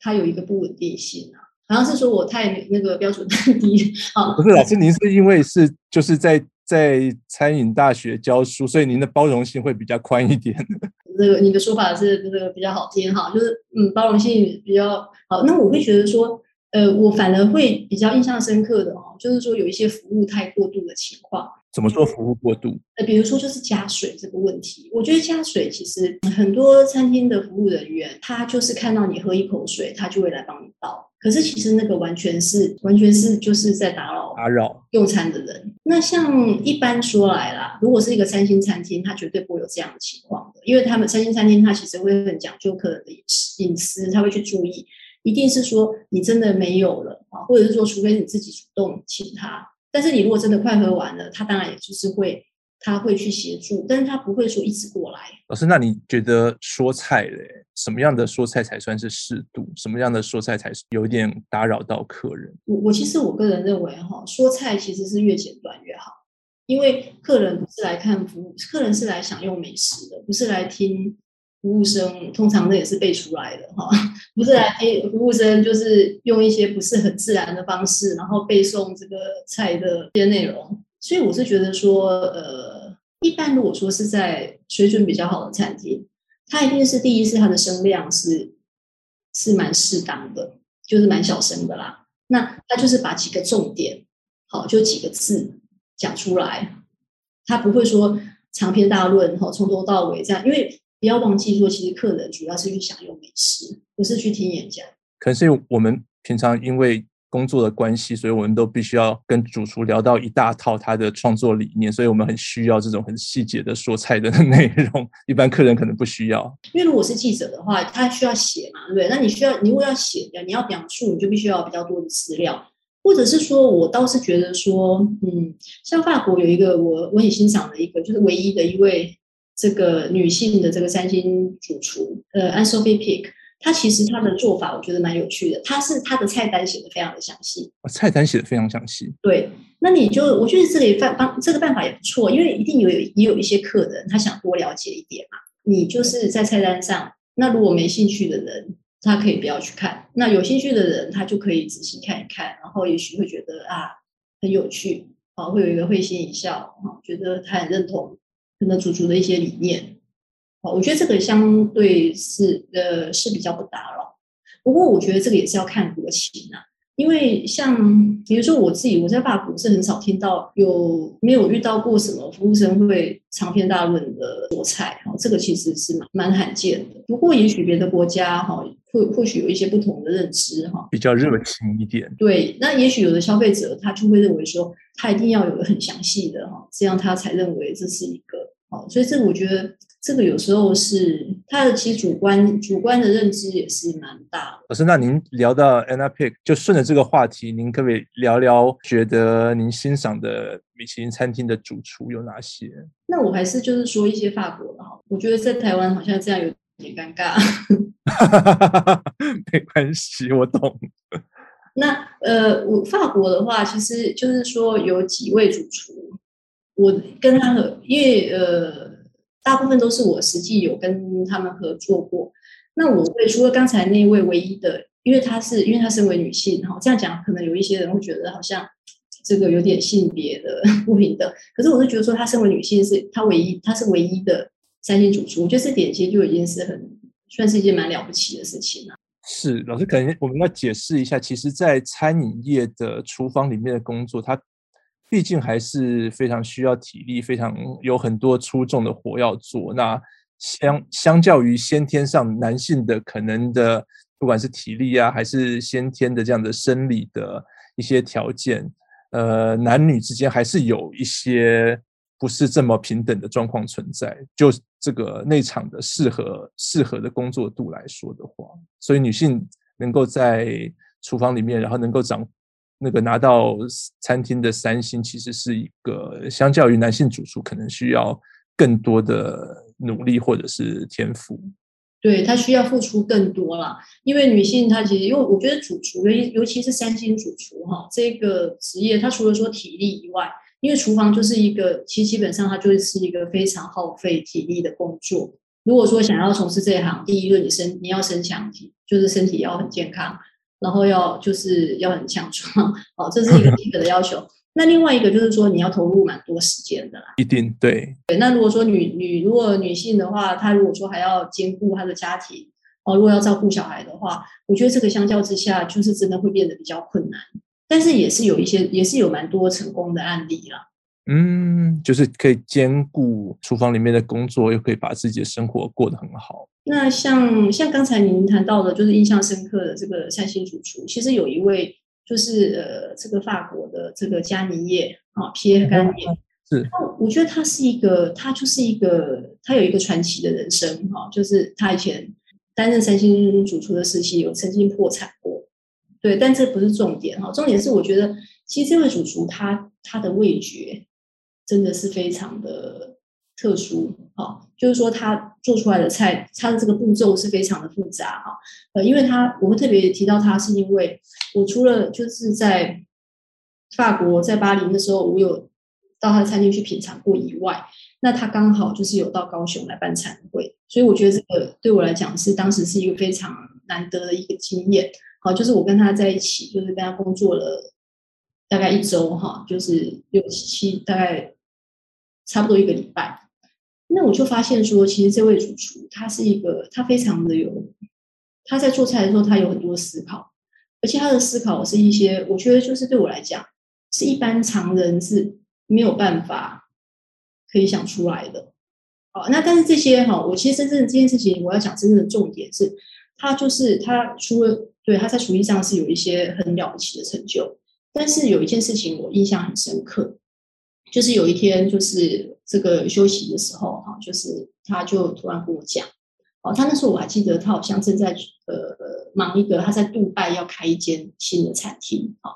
S3: 它有一个不稳定性啊，好像是说我太那个标准太低啊。不
S1: 是老师，您是因为是就是在。在餐饮大学教书，所以您的包容性会比较宽一点。
S3: 这个你的说法是这个比较好听哈，就是嗯，包容性比较好。那我会觉得说，呃，我反而会比较印象深刻的哦，就是说有一些服务太过度的情况。
S1: 怎么说服务过度？
S3: 呃，比如说就是加水这个问题，我觉得加水其实很多餐厅的服务人员，他就是看到你喝一口水，他就会来帮你倒。可是其实那个完全是完全是就是在打扰
S1: 打扰
S3: 用餐的人。那像一般说来啦，如果是一个三星餐厅，他绝对不会有这样的情况的，因为他们三星餐厅他其实会很讲究客人的隐私，隐私他会去注意，一定是说你真的没有了啊，或者是说除非你自己主动请他，但是你如果真的快喝完了，他当然也就是会。他会去协助，但是他不会说一直过来。
S1: 老师，那你觉得说菜嘞，什么样的说菜才算是适度？什么样的说菜才是有点打扰到客人？
S3: 我我其实我个人认为哈，说菜其实是越简短越好，因为客人不是来看服务，客人是来享用美食的，不是来听服务生。通常那也是背出来的哈，不是来听服务生，就是用一些不是很自然的方式，然后背诵这个菜的一些内容。所以我是觉得说，呃，一般如果说是在水准比较好的餐厅，它一定是第一是它的声量是是蛮适当的，就是蛮小声的啦。那它就是把几个重点，好，就几个字讲出来，它不会说长篇大论，哈，从头到尾这样。因为不要忘记说，其实客人主要是去享用美食，不是去听演讲。
S1: 可是我们平常因为。工作的关系，所以我们都必须要跟主厨聊到一大套他的创作理念，所以我们很需要这种很细节的说菜的内容，一般客人可能不需要。
S3: 因为如果是记者的话，他需要写嘛，对不对？那你需要，你如果要写的，你要表述，你就必须要比较多的资料，或者是说，我倒是觉得说，嗯，像法国有一个我我很欣赏的一个，就是唯一的一位这个女性的这个三星主厨，呃，An Sophie Pic。他其实他的做法我觉得蛮有趣的，他是他的菜单写的非常的详细，
S1: 菜单写的非常详细。对，
S3: 那你就我觉得这个办帮这个办法也不错，因为一定有也有一些客人他想多了解一点嘛。你就是在菜单上，那如果没兴趣的人，他可以不要去看；那有兴趣的人，他就可以仔细看一看，然后也许会觉得啊很有趣，啊会有一个会心一笑，啊觉得他很认同可能主厨的一些理念。我觉得这个相对是呃是比较不打扰，不过我觉得这个也是要看国情啊，因为像比如说我自己我在法国是很少听到有没有遇到过什么服务生会长篇大论的做菜哈，这个其实是蛮蛮罕见的。不过也许别的国家哈会或许有一些不同的认知哈，
S1: 比较热情一点。
S3: 对，那也许有的消费者他就会认为说他一定要有个很详细的哈，这样他才认为这是一个好，所以这个我觉得。这个有时候是他的其实主观主观的认知也是蛮大的。
S1: 老师，那您聊到 Anna Pick，就顺着这个话题，您可不可以聊聊觉得您欣赏的米其林餐厅的主厨有哪些？
S3: 那我还是就是说一些法国的哈，我觉得在台湾好像这样有点尴尬。
S1: 没关系，我懂。
S3: 那呃，我法国的话，其实就是说有几位主厨，我跟他的，因为呃。大部分都是我实际有跟他们合作过。那我会除了刚才那位唯一的，因为她是因为她身为女性哈，这样讲可能有一些人会觉得好像这个有点性别的 不平等。可是我是觉得说她身为女性是她唯一，她是唯一的三星主厨，我觉得这点其实就已经是很算是一件蛮了不起的事情了。
S1: 是老师，可能我们要解释一下，其实，在餐饮业的厨房里面的工作，它。毕竟还是非常需要体力，非常有很多粗重的活要做。那相相较于先天上男性的可能的，不管是体力啊，还是先天的这样的生理的一些条件，呃，男女之间还是有一些不是这么平等的状况存在。就这个内场的适合适合的工作度来说的话，所以女性能够在厨房里面，然后能够掌。那个拿到餐厅的三星，其实是一个相较于男性主厨，可能需要更多的努力或者是天赋。
S3: 对，他需要付出更多啦，因为女性她其实，因为我觉得主厨，尤尤其是三星主厨哈，这个职业，他除了说体力以外，因为厨房就是一个，其实基本上它就是一个非常耗费体力的工作。如果说想要从事这一行，第一个你身你要身强体，就是身体要很健康。然后要就是要很强壮，哦，这是一个基本的要求。那另外一个就是说，你要投入蛮多时间的啦。
S1: 一定对。
S3: 对，那如果说女女如果女性的话，她如果说还要兼顾她的家庭，哦，如果要照顾小孩的话，我觉得这个相较之下，就是真的会变得比较困难。但是也是有一些，也是有蛮多成功的案例啦。
S1: 嗯，就是可以兼顾厨房里面的工作，又可以把自己的生活过得很好。
S3: 那像像刚才您谈到的，就是印象深刻的这个三星主厨，其实有一位就是呃，这个法国的这个加尼叶啊，皮耶甘涅，
S1: 是。
S3: 我觉得他是一个，他就是一个，他有一个传奇的人生哈，就是他以前担任三星主厨的时期，有曾经破产过。对，但这不是重点哈，重点是我觉得，其实这位主厨他他的味觉。真的是非常的特殊，哈，就是说他做出来的菜，他的这个步骤是非常的复杂，哈，呃，因为他我会特别提到他，是因为我除了就是在法国在巴黎的时候，我有到他的餐厅去品尝过以外，那他刚好就是有到高雄来办餐会，所以我觉得这个对我来讲是当时是一个非常难得的一个经验，好，就是我跟他在一起，就是跟他工作了大概一周，哈，就是六七大概。差不多一个礼拜，那我就发现说，其实这位主厨他是一个，他非常的有，他在做菜的时候，他有很多思考，而且他的思考是一些，我觉得就是对我来讲，是一般常人是没有办法可以想出来的。好，那但是这些哈，我其实真正这件事情，我要讲真正的重点是，他就是他除了对，他在厨艺上是有一些很了不起的成就。但是有一件事情我印象很深刻，就是有一天就是这个休息的时候哈，就是他就突然跟我讲，哦，他那时候我还记得他好像正在呃忙一个他在杜拜要开一间新的餐厅，哈，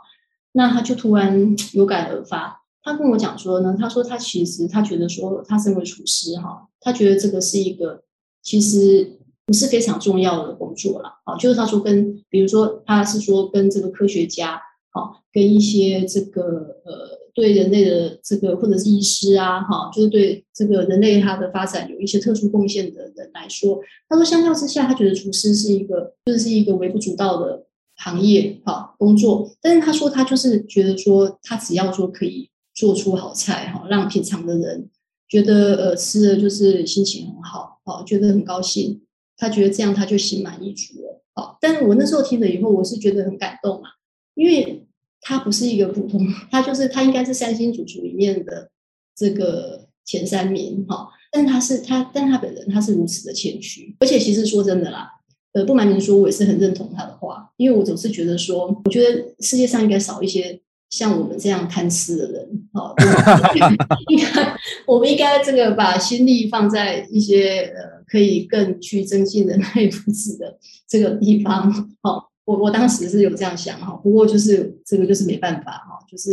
S3: 那他就突然 有感而发，他跟我讲说呢，他说他其实他觉得说他身为厨师哈，他觉得这个是一个其实不是非常重要的工作了，啊，就是他说跟比如说他是说跟这个科学家。好，跟一些这个呃，对人类的这个或者是医师啊，哈，就是对这个人类他的发展有一些特殊贡献的人来说，他说相较之下，他觉得厨师是一个就是一个微不足道的行业，哈，工作。但是他说他就是觉得说，他只要说可以做出好菜，哈，让品尝的人觉得呃吃的就是心情很好，好，觉得很高兴，他觉得这样他就心满意足了。好，但是我那时候听了以后，我是觉得很感动啊。因为他不是一个普通，他就是他应该是三星主厨里面的这个前三名哈，但他是他，但他本人他是如此的谦虚，而且其实说真的啦，呃，不瞒您说，我也是很认同他的话，因为我总是觉得说，我觉得世界上应该少一些像我们这样贪吃的人，哈，应该我们应该这个把心力放在一些呃可以更去增进人类福祉的这个地方，好。我我当时是有这样想哈，不过就是这个就是没办法哈，就是。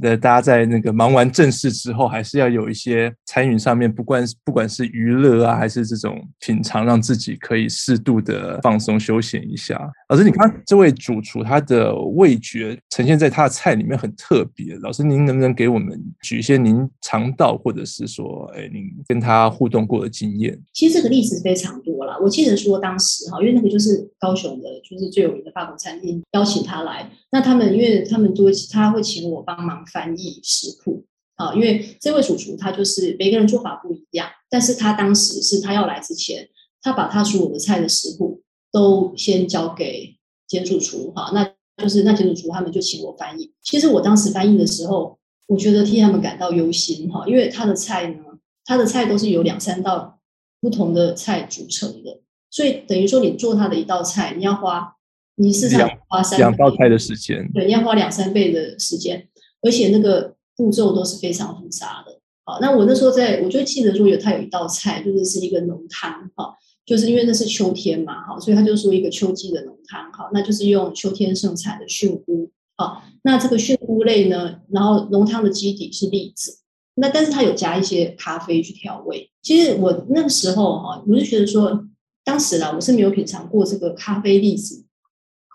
S1: 对，大家在那个忙完正事之后，还是要有一些餐饮上面，不管不管是娱乐啊，还是这种品尝，让自己可以适度的放松休闲一下。老师，你看这位主厨，他的味觉呈现在他的菜里面很特别。老师，您能不能给我们举一些您尝到，或者是说，哎，您跟他互动过的经验？
S3: 其实这个例子非常多啦。我记得说当时哈，因为那个就是高雄的，就是最有名的法国餐厅邀请他来，那他们因为他们都他会请我帮忙翻译食谱啊，因为这位主厨他就是每个人做法不一样，但是他当时是他要来之前，他把他所有的菜的食谱都先交给简主厨哈，那就是那简主厨他们就请我翻译。其实我当时翻译的时候，我觉得替他们感到忧心哈，因为他的菜呢，他的菜都是由两三道不同的菜组成的，所以等于说你做他的一道菜，你要花。你是要花三
S1: 两道菜的时间，
S3: 对，你要花两三倍的时间，而且那个步骤都是非常复杂的。好，那我那时候在，我就记得说有他有一道菜，就是是一个浓汤，哈，就是因为那是秋天嘛，哈，所以他就说一个秋季的浓汤，哈，那就是用秋天盛产的菌菇，好，那这个菌菇类呢，然后浓汤的基底是栗子，那但是它有加一些咖啡去调味。其实我那个时候哈，我就觉得说，当时啦，我是没有品尝过这个咖啡栗子。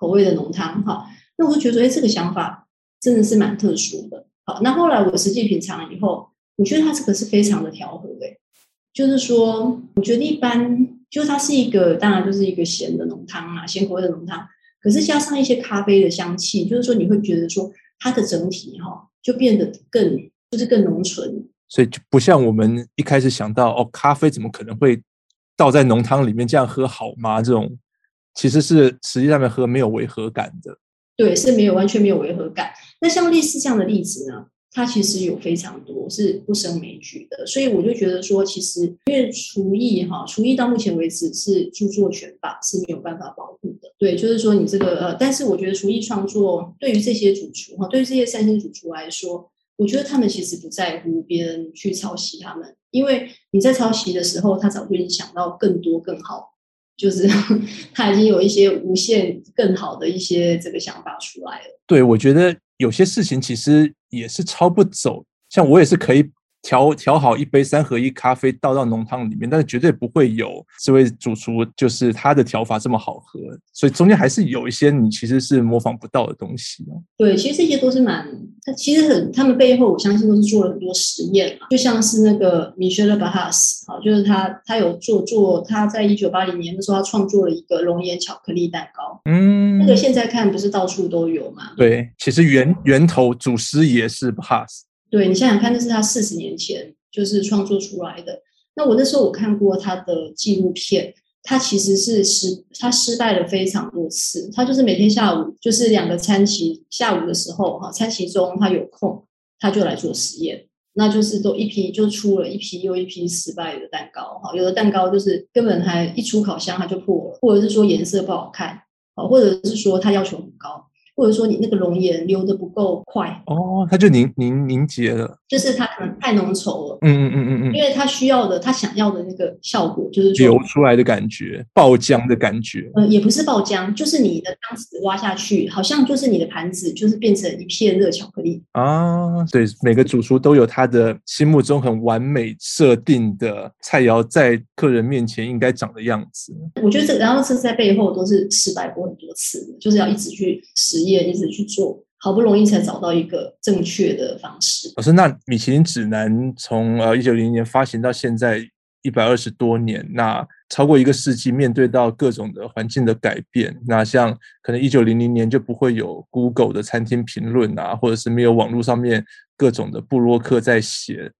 S3: 口味的浓汤，哈，那我就觉得，哎，这个想法真的是蛮特殊的。好，那后来我实际品尝了以后，我觉得它这个是非常的调和，诶，就是说，我觉得一般，就它是一个，当然就是一个咸的浓汤啊，咸口味的浓汤，可是加上一些咖啡的香气，就是说你会觉得说它的整体哈，就变得更，就是更浓醇。
S1: 所以就不像我们一开始想到，哦，咖啡怎么可能会倒在浓汤里面这样喝好吗？这种。其实是实际上面喝没有违和感的，
S3: 对，是没有完全没有违和感。那像类似这样的例子呢，它其实有非常多是不胜枚举的。所以我就觉得说，其实因为厨艺哈，厨艺到目前为止是著作权法是没有办法保护的。对，就是说你这个呃，但是我觉得厨艺创作对于这些主厨哈，对于这些三星主厨来说，我觉得他们其实不在乎别人去抄袭他们，因为你在抄袭的时候，他早就已经想到更多更好。就是 他已经有一些无限更好的一些这个想法出来了。
S1: 对，我觉得有些事情其实也是抄不走，像我也是可以。调调好一杯三合一咖啡倒到浓汤里面，但是绝对不会有这位主厨就是他的调法这么好喝，所以中间还是有一些你其实是模仿不到的东西。
S3: 对，其实这些都是蛮，他其实很，他们背后我相信都是做了很多实验嘛，就像是那个米歇尔巴哈斯，好，就是他他有做做，他在一九八零年的时候，他创作了一个熔岩巧克力蛋糕，嗯，那个现在看不是到处都有嘛？
S1: 对，其实源源头祖师爷是巴哈斯。
S3: 对，你想想看，那是他四十年前就是创作出来的。那我那时候我看过他的纪录片，他其实是失他失败了非常多次。他就是每天下午就是两个餐期，下午的时候哈，餐期中他有空，他就来做实验。那就是都一批就出了一批又一批失败的蛋糕哈，有的蛋糕就是根本还一出烤箱它就破了，或者是说颜色不好看，啊，或者是说它要求很高。或者说你那个熔岩流的不够快
S1: 哦，它就凝凝凝结了，
S3: 就是它可能太浓稠了，
S1: 嗯嗯嗯嗯嗯，
S3: 因为它需要的，它想要的那个效果就是
S1: 流出来的感觉，爆浆的感觉，
S3: 嗯，也不是爆浆，就是你的汤匙挖下去，好像就是你的盘子就是变成一片热巧克力
S1: 啊。对，每个主厨都有他的心目中很完美设定的菜肴，在客人面前应该长的样子。
S3: 我觉得这个，然后是在背后都是失败过很多次，就是要一直去实验。也一直去做，好不容易才找到一个正确的方式。
S1: 老师，那米其林指南从呃一九零零年发行到现在一百二十多年，那超过一个世纪，面对到各种的环境的改变，那像可能一九零零年就不会有 Google 的餐厅评论啊，或者是没有网络上面各种的布洛克在写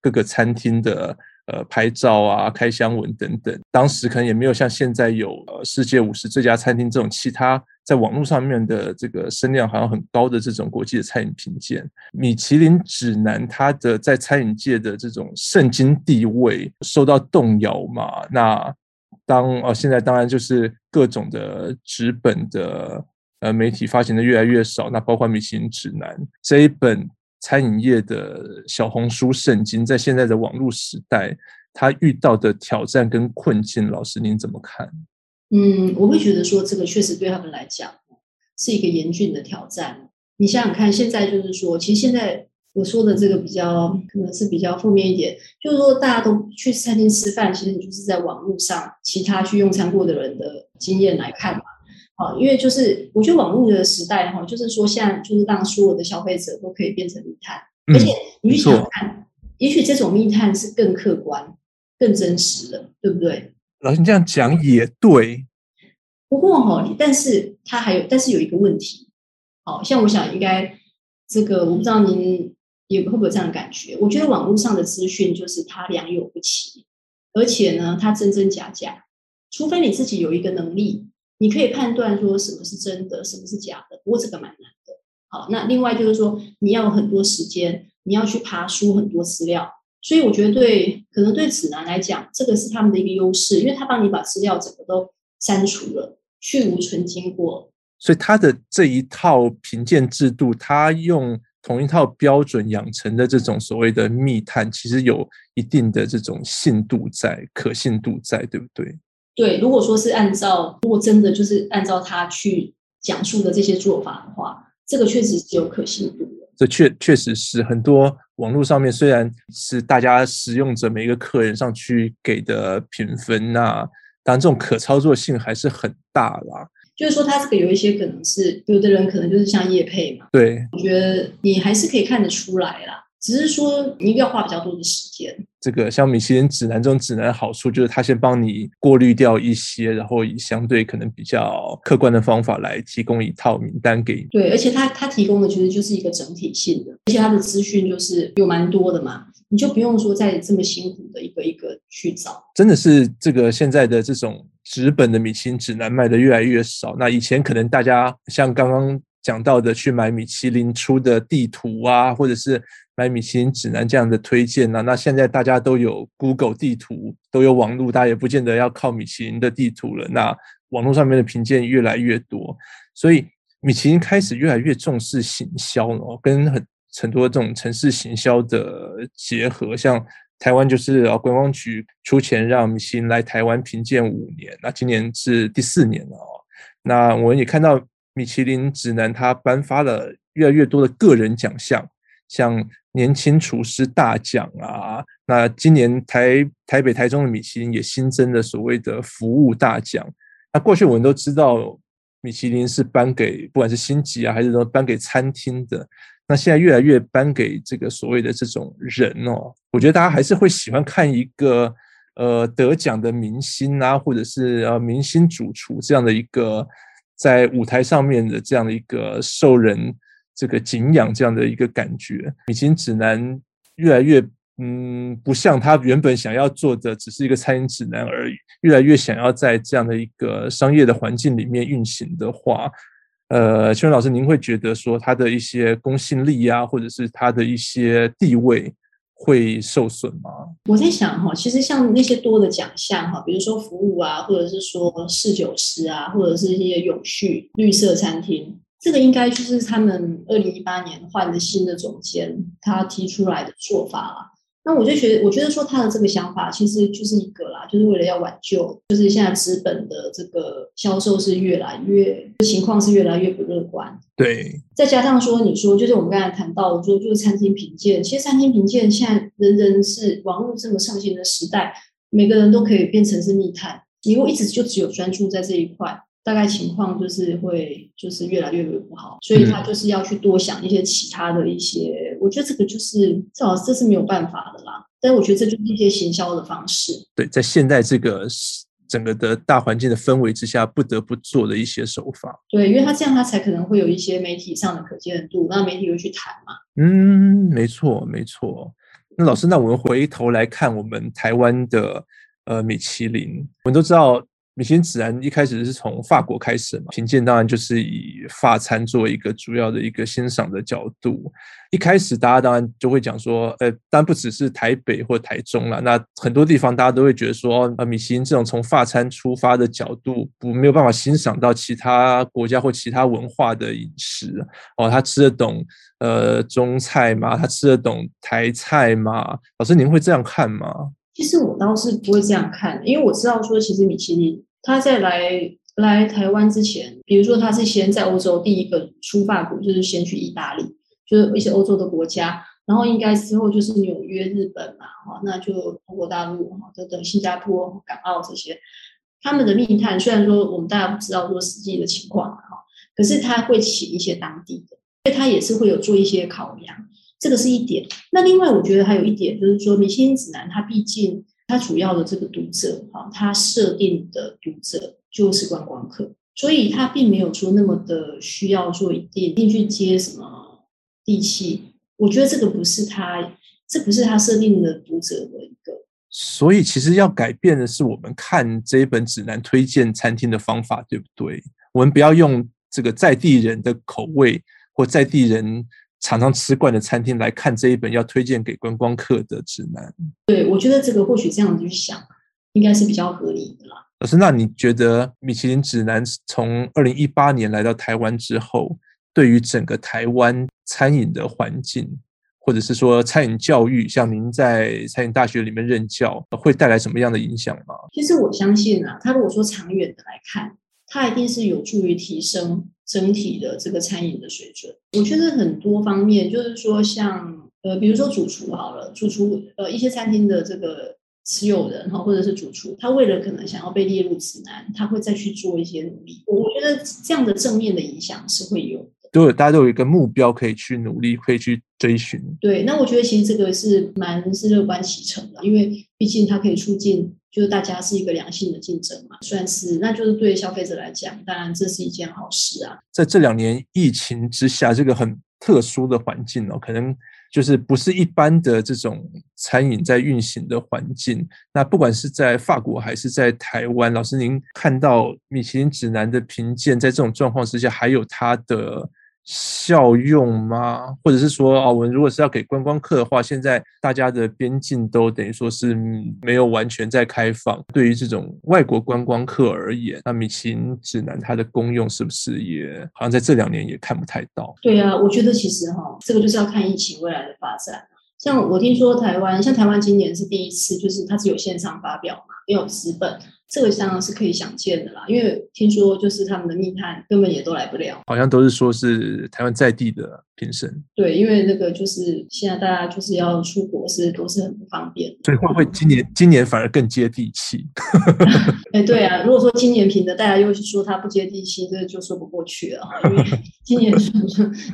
S1: 各个餐厅的。呃，拍照啊，开箱文等等，当时可能也没有像现在有呃世界五十最佳餐厅这种其他在网络上面的这个声量好像很高的这种国际的餐饮评鉴。米其林指南它的在餐饮界的这种圣经地位受到动摇嘛？那当呃现在当然就是各种的纸本的呃媒体发行的越来越少，那包括米其林指南这一本。餐饮业的小红书圣经，在现在的网络时代，他遇到的挑战跟困境，老师您怎么看？
S3: 嗯，我会觉得说，这个确实对他们来讲是一个严峻的挑战。你想想看，现在就是说，其实现在我说的这个比较可能是比较负面一点，就是说大家都去餐厅吃饭，其实你就是在网络上其他去用餐过的人的经验来看嘛。啊，因为就是我觉得网络的时代哈，就是说现在就是让所有的消费者都可以变成密探，而且你去想想看，也许这种密探是更客观、更真实的，对不对？
S1: 老师你这样讲也对，
S3: 不过哈，但是它还有，但是有一个问题，好像我想应该这个我不知道您也会不会有这样的感觉？我觉得网络上的资讯就是它良莠不齐，而且呢，它真真假假，除非你自己有一个能力。你可以判断说什么是真的，什么是假的，不过这个蛮难的。好，那另外就是说，你要有很多时间，你要去爬梳很多资料，所以我觉得对，可能对指南来讲，这个是他们的一个优势，因为他帮你把资料整个都删除了，去无存菁过。
S1: 所以他的这一套评鉴制度，他用同一套标准养成的这种所谓的密探，其实有一定的这种信度在，可信度在，对不对？
S3: 对，如果说是按照，如果真的就是按照他去讲述的这些做法的话，这个确实是有可信度的。
S1: 这确确实是很多网络上面，虽然是大家使用者每一个客人上去给的评分啊，当然这种可操作性还是很大啦。
S3: 就是说，它这个有一些可能是有的人可能就是像叶配嘛。
S1: 对，
S3: 我觉得你还是可以看得出来啦。只是说，你一定要花比较多的时间。
S1: 这个像米其林指南这种指南的好处，就是它先帮你过滤掉一些，然后以相对可能比较客观的方法来提供一套名单给你。
S3: 对，而且它它提供的其实就是一个整体性的，而且它的资讯就是有蛮多的嘛，你就不用说再这么辛苦的一个一个去找。
S1: 真的是这个现在的这种纸本的米其林指南卖的越来越少。那以前可能大家像刚刚讲到的，去买米其林出的地图啊，或者是。买米其林指南这样的推荐呢、啊？那现在大家都有 Google 地图，都有网络，大家也不见得要靠米其林的地图了。那网络上面的评鉴越来越多，所以米其林开始越来越重视行销了，跟很很多这种城市行销的结合。像台湾就是啊，观光局出钱让米其林来台湾评鉴五年，那今年是第四年了哦。那我们也看到米其林指南它颁发了越来越多的个人奖项，像。年轻厨师大奖啊，那今年台台北、台中的米其林也新增了所谓的服务大奖。那过去我们都知道，米其林是颁给不管是星级啊，还是说颁给餐厅的。那现在越来越颁给这个所谓的这种人哦，我觉得大家还是会喜欢看一个呃得奖的明星啊，或者是呃明星主厨这样的一个在舞台上面的这样的一个受人。这个敬仰这样的一个感觉，米其指南越来越嗯，不像他原本想要做的，只是一个餐饮指南而已。越来越想要在这样的一个商业的环境里面运行的话，呃，秋元老师，您会觉得说他的一些公信力啊，或者是他的一些地位，会受损吗？
S3: 我在想哈，其实像那些多的奖项哈，比如说服务啊，或者是说侍酒师啊，或者是一些永续绿色餐厅，这个应该就是他们二零一八年换的新的总监他提出来的做法啦。那我就觉得，我觉得说他的这个想法其实就是一个啦，就是为了要挽救，就是现在资本的这个销售是越来越情况是越来越不乐观。
S1: 对，
S3: 再加上说你说，就是我们刚才谈到说，就是餐厅评鉴，其实餐厅评鉴现在人人是网络这么盛行的时代，每个人都可以变成是密探，你如果一直就只有专注在这一块。大概情况就是会就是越来越越不好，所以他就是要去多想一些其他的一些，嗯、我觉得这个就是至少这是没有办法的啦。但是我觉得这就是一些行销的方式。
S1: 对，在现在这个整个的大环境的氛围之下，不得不做的一些手法。
S3: 对，因为他这样，他才可能会有一些媒体上的可见度，那媒体会去谈嘛。
S1: 嗯，没错，没错。那老师，那我们回头来看我们台湾的呃米其林，我们都知道。米其林指南一开始是从法国开始嘛，品鉴当然就是以法餐作为一个主要的一个欣赏的角度。一开始大家当然就会讲说，呃，当然不只是台北或台中啦，那很多地方大家都会觉得说，呃，米其林这种从法餐出发的角度，不没有办法欣赏到其他国家或其他文化的饮食哦，他吃得懂呃中菜吗？他吃得懂台菜吗？老师您会这样看吗？
S3: 其实我倒是不会这样看，因为我知道说，其实米其林他在来来台湾之前，比如说他是先在欧洲第一个出发国，就是先去意大利，就是一些欧洲的国家，然后应该之后就是纽约、日本嘛，哈，那就中国大陆哈等等，新加坡、港澳这些，他们的密探虽然说我们大家不知道说实际的情况哈，可是他会请一些当地的，所以他也是会有做一些考量。这个是一点。那另外，我觉得还有一点，就是说，明星指南它毕竟它主要的这个读者哈，它设定的读者就是观光客，所以它并没有说那么的需要做一定一定去接什么地气。我觉得这个不是它，这不是它设定的读者的一个。
S1: 所以，其实要改变的是我们看这一本指南推荐餐厅的方法，对不对？我们不要用这个在地人的口味或在地人。常常吃惯的餐厅来看这一本要推荐给观光客的指南，
S3: 对，我觉得这个或许这样子去想，应该是比较合理的啦。
S1: 老师，那你觉得米其林指南从二零一八年来到台湾之后，对于整个台湾餐饮的环境，或者是说餐饮教育，像您在餐饮大学里面任教，会带来什么样的影响吗？
S3: 其实我相信啊，他如果说长远的来看，它一定是有助于提升整体的这个餐饮的水准。我觉得很多方面，就是说像呃，比如说主厨好了，主厨呃，一些餐厅的这个持有人哈，或者是主厨，他为了可能想要被列入指南，他会再去做一些努力。我觉得这样的正面的影响是会有。
S1: 对，大家都有一个目标可以去努力，可以去追寻。
S3: 对，那我觉得其实这个是蛮是乐观其成的，因为毕竟它可以促进，就是大家是一个良性的竞争嘛，算是，那就是对消费者来讲，当然这是一件好事啊。
S1: 在这两年疫情之下，这个很特殊的环境哦，可能就是不是一般的这种餐饮在运行的环境。那不管是在法国还是在台湾，老师您看到米其林指南的评鉴，在这种状况之下，还有它的。效用吗？或者是说，哦，我们如果是要给观光客的话，现在大家的边境都等于说是没有完全在开放。对于这种外国观光客而言，那米其林指南它的功用是不是也好像在这两年也看不太到？
S3: 对啊，我觉得其实哈，这个就是要看疫情未来的发展。像我听说台湾，像台湾今年是第一次，就是它只有线上发表嘛，没有纸本。这个当然是可以想见的啦，因为听说就是他们的密探根本也都来不了，
S1: 好像都是说是台湾在地的评审。
S3: 对，因为那个就是现在大家就是要出国是都是很不方便，
S1: 所以会不会今年今年反而更接地气？
S3: 哎，对啊，如果说今年评的大家又是说他不接地气，这就说不过去了哈，因为 今年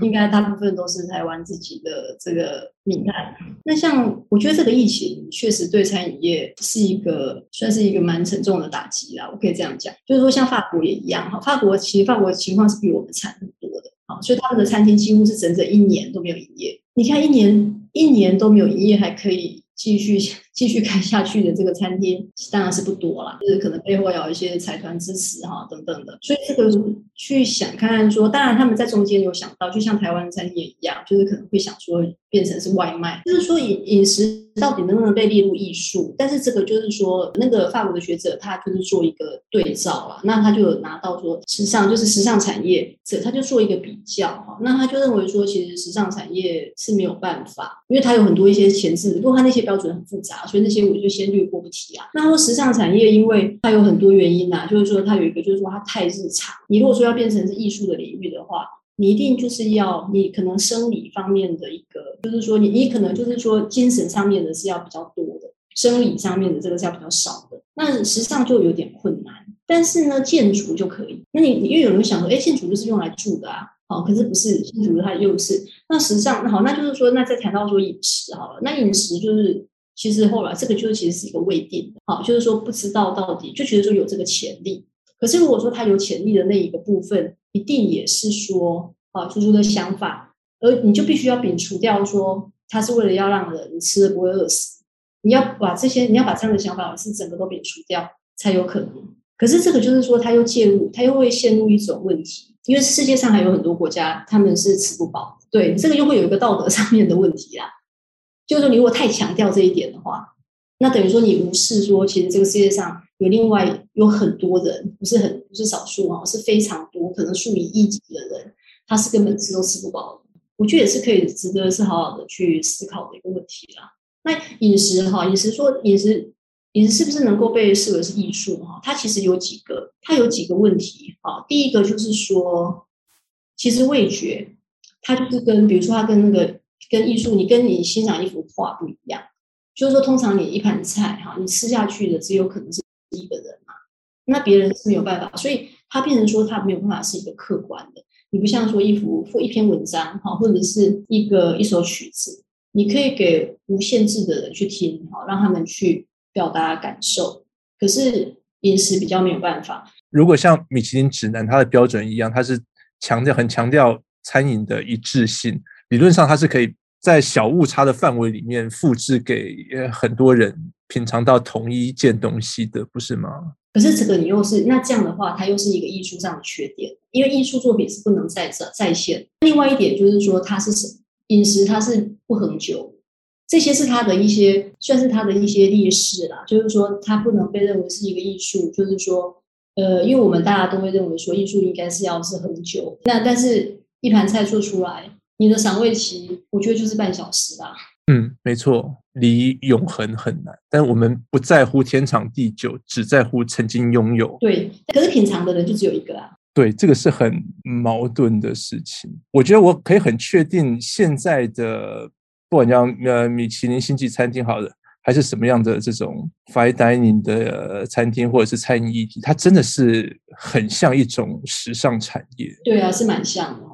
S3: 应该大部分都是台湾自己的这个密探。那像我觉得这个疫情确实对餐饮业是一个算是一个蛮沉重的。打击啦，我可以这样讲，就是说像法国也一样哈，法国其实法国的情况是比我们惨很多的啊，所以他们的餐厅几乎是整整一年都没有营业。你看一年一年都没有营业，还可以继续 继续开下去的这个餐厅当然是不多啦，就是可能背后要有一些财团支持哈等等的，所以这个去想看看说，当然他们在中间有想到，就像台湾的餐厅也一样，就是可能会想说变成是外卖，就是说饮饮食到底能不能被列入艺术？但是这个就是说那个法国的学者他就是做一个对照啦，那他就有拿到说时尚就是时尚产业，这他就做一个比较哈，那他就认为说其实时尚产业是没有办法，因为他有很多一些前置，不过他那些标准很复杂。所以那些我就先略过不提啊。那说时尚产业，因为它有很多原因呐、啊，就是说它有一个，就是说它太日常。你如果说要变成是艺术的领域的话，你一定就是要你可能生理方面的一个，就是说你你可能就是说精神上面的是要比较多的，生理上面的这个是要比较少的。那时尚就有点困难，但是呢，建筑就可以。那你你又有人想说，哎，建筑就是用来住的啊，好，可是不是建筑它又是那时尚，那好，那就是说，那再谈到说饮食好了，那饮食就是。其实后来这个就是其实是一个未定的，好，就是说不知道到底就觉得说有这个潜力，可是如果说他有潜力的那一个部分，一定也是说啊，猪猪的想法，而你就必须要摒除掉说他是为了要让人吃了不会饿死，你要把这些你要把这样的想法是整个都摒除掉才有可能。可是这个就是说他又介入，他又会陷入一种问题，因为世界上还有很多国家他们是吃不饱，对，这个又会有一个道德 上面的问题啦。就是说，你如果太强调这一点的话，那等于说你无视说，其实这个世界上有另外有很多人，不是很不是少数啊，是非常多，可能数以亿计的人，他是根本吃都吃不饱的。我觉得也是可以值得是好好的去思考的一个问题啦。那饮食哈，饮食说饮食饮食是不是能够被视为是艺术哈？它其实有几个，它有几个问题哈。第一个就是说，其实味觉它就是跟比如说它跟那个。跟艺术，你跟你欣赏一幅画不一样，就是说，通常你一盘菜哈，你吃下去的只有可能是一个人嘛，那别人是没有办法，所以他变成说他没有办法是一个客观的。你不像说一幅或一篇文章哈，或者是一个一首曲子，你可以给无限制的人去听哈，让他们去表达感受。可是饮食比较没有办法。
S1: 如果像米其林指南它的标准一样，它是强调很强调餐饮的一致性。理论上，它是可以在小误差的范围里面复制给很多人品尝到同一件东西的，不是吗？
S3: 可是这个你又是那这样的话，它又是一个艺术上的缺点，因为艺术作品是不能再再再现。另外一点就是说，它是什饮食，它是不恒久，这些是它的一些算是它的一些劣势啦。就是说，它不能被认为是一个艺术。就是说，呃，因为我们大家都会认为说，艺术应该是要是很久。那但是一盘菜做出来。你的赏味期，我觉得就是半小时吧。
S1: 嗯，没错，离永恒很难。但我们不在乎天长地久，只在乎曾经拥有。
S3: 对，可是品尝的人就只有一个啊。
S1: 对，这个是很矛盾的事情。我觉得我可以很确定，现在的不管叫呃米其林星级餐厅好了，还是什么样的这种 fine dining 的餐厅或者是餐饮议题，它真的是很像一种时尚产业。
S3: 对啊，是蛮像的。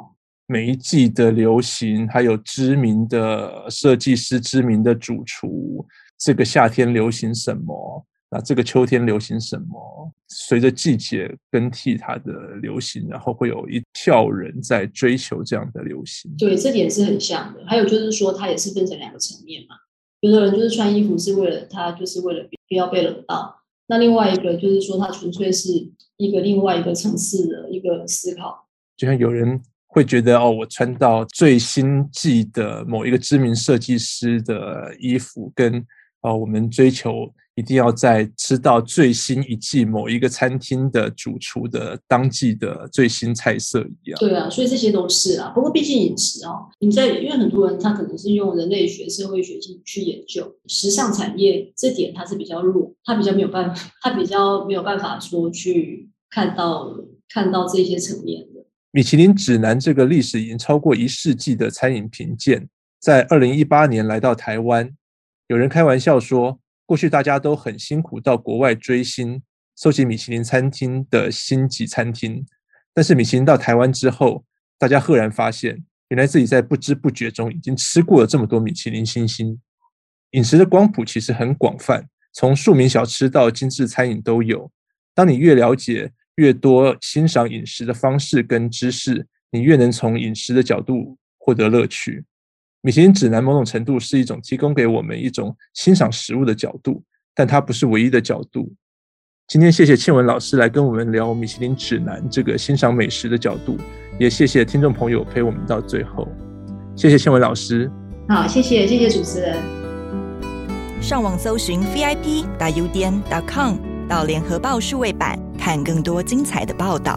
S1: 每一季的流行，还有知名的设计师、知名的主厨，这个夏天流行什么？那这个秋天流行什么？随着季节更替，它的流行，然后会有一票人在追求这样的流行。
S3: 对，这点是很像的。还有就是说，它也是分成两个层面嘛。有的人就是穿衣服是为了他，就是为了不要被冷到；那另外一个就是说，他纯粹是一个另外一个层次的一个思考。
S1: 就像有人。会觉得哦，我穿到最新季的某一个知名设计师的衣服，跟哦，我们追求一定要在吃到最新一季某一个餐厅的主厨的当季的最新菜色一样。
S3: 对啊，所以这些都是啊。不过毕竟饮食哦，你在因为很多人他可能是用人类学、社会学去去研究时尚产业这点，它是比较弱，它比较没有办法，它比较没有办法说去看到看到这些层面。
S1: 米其林指南这个历史已经超过一世纪的餐饮评鉴，在二零一八年来到台湾。有人开玩笑说，过去大家都很辛苦到国外追星，搜集米其林餐厅的星级餐厅。但是米其林到台湾之后，大家赫然发现，原来自己在不知不觉中已经吃过了这么多米其林星星。饮食的光谱其实很广泛，从庶民小吃到精致餐饮都有。当你越了解，越多欣赏饮食的方式跟知识，你越能从饮食的角度获得乐趣。米其林指南某种程度是一种提供给我们一种欣赏食物的角度，但它不是唯一的角度。今天谢谢倩文老师来跟我们聊米其林指南这个欣赏美食的角度，也谢谢听众朋友陪我们到最后。谢谢倩文老师。
S3: 好，谢谢谢谢主持人。
S4: 上网搜寻 vip.udn.com 到联合报数位版看更多精彩的报道。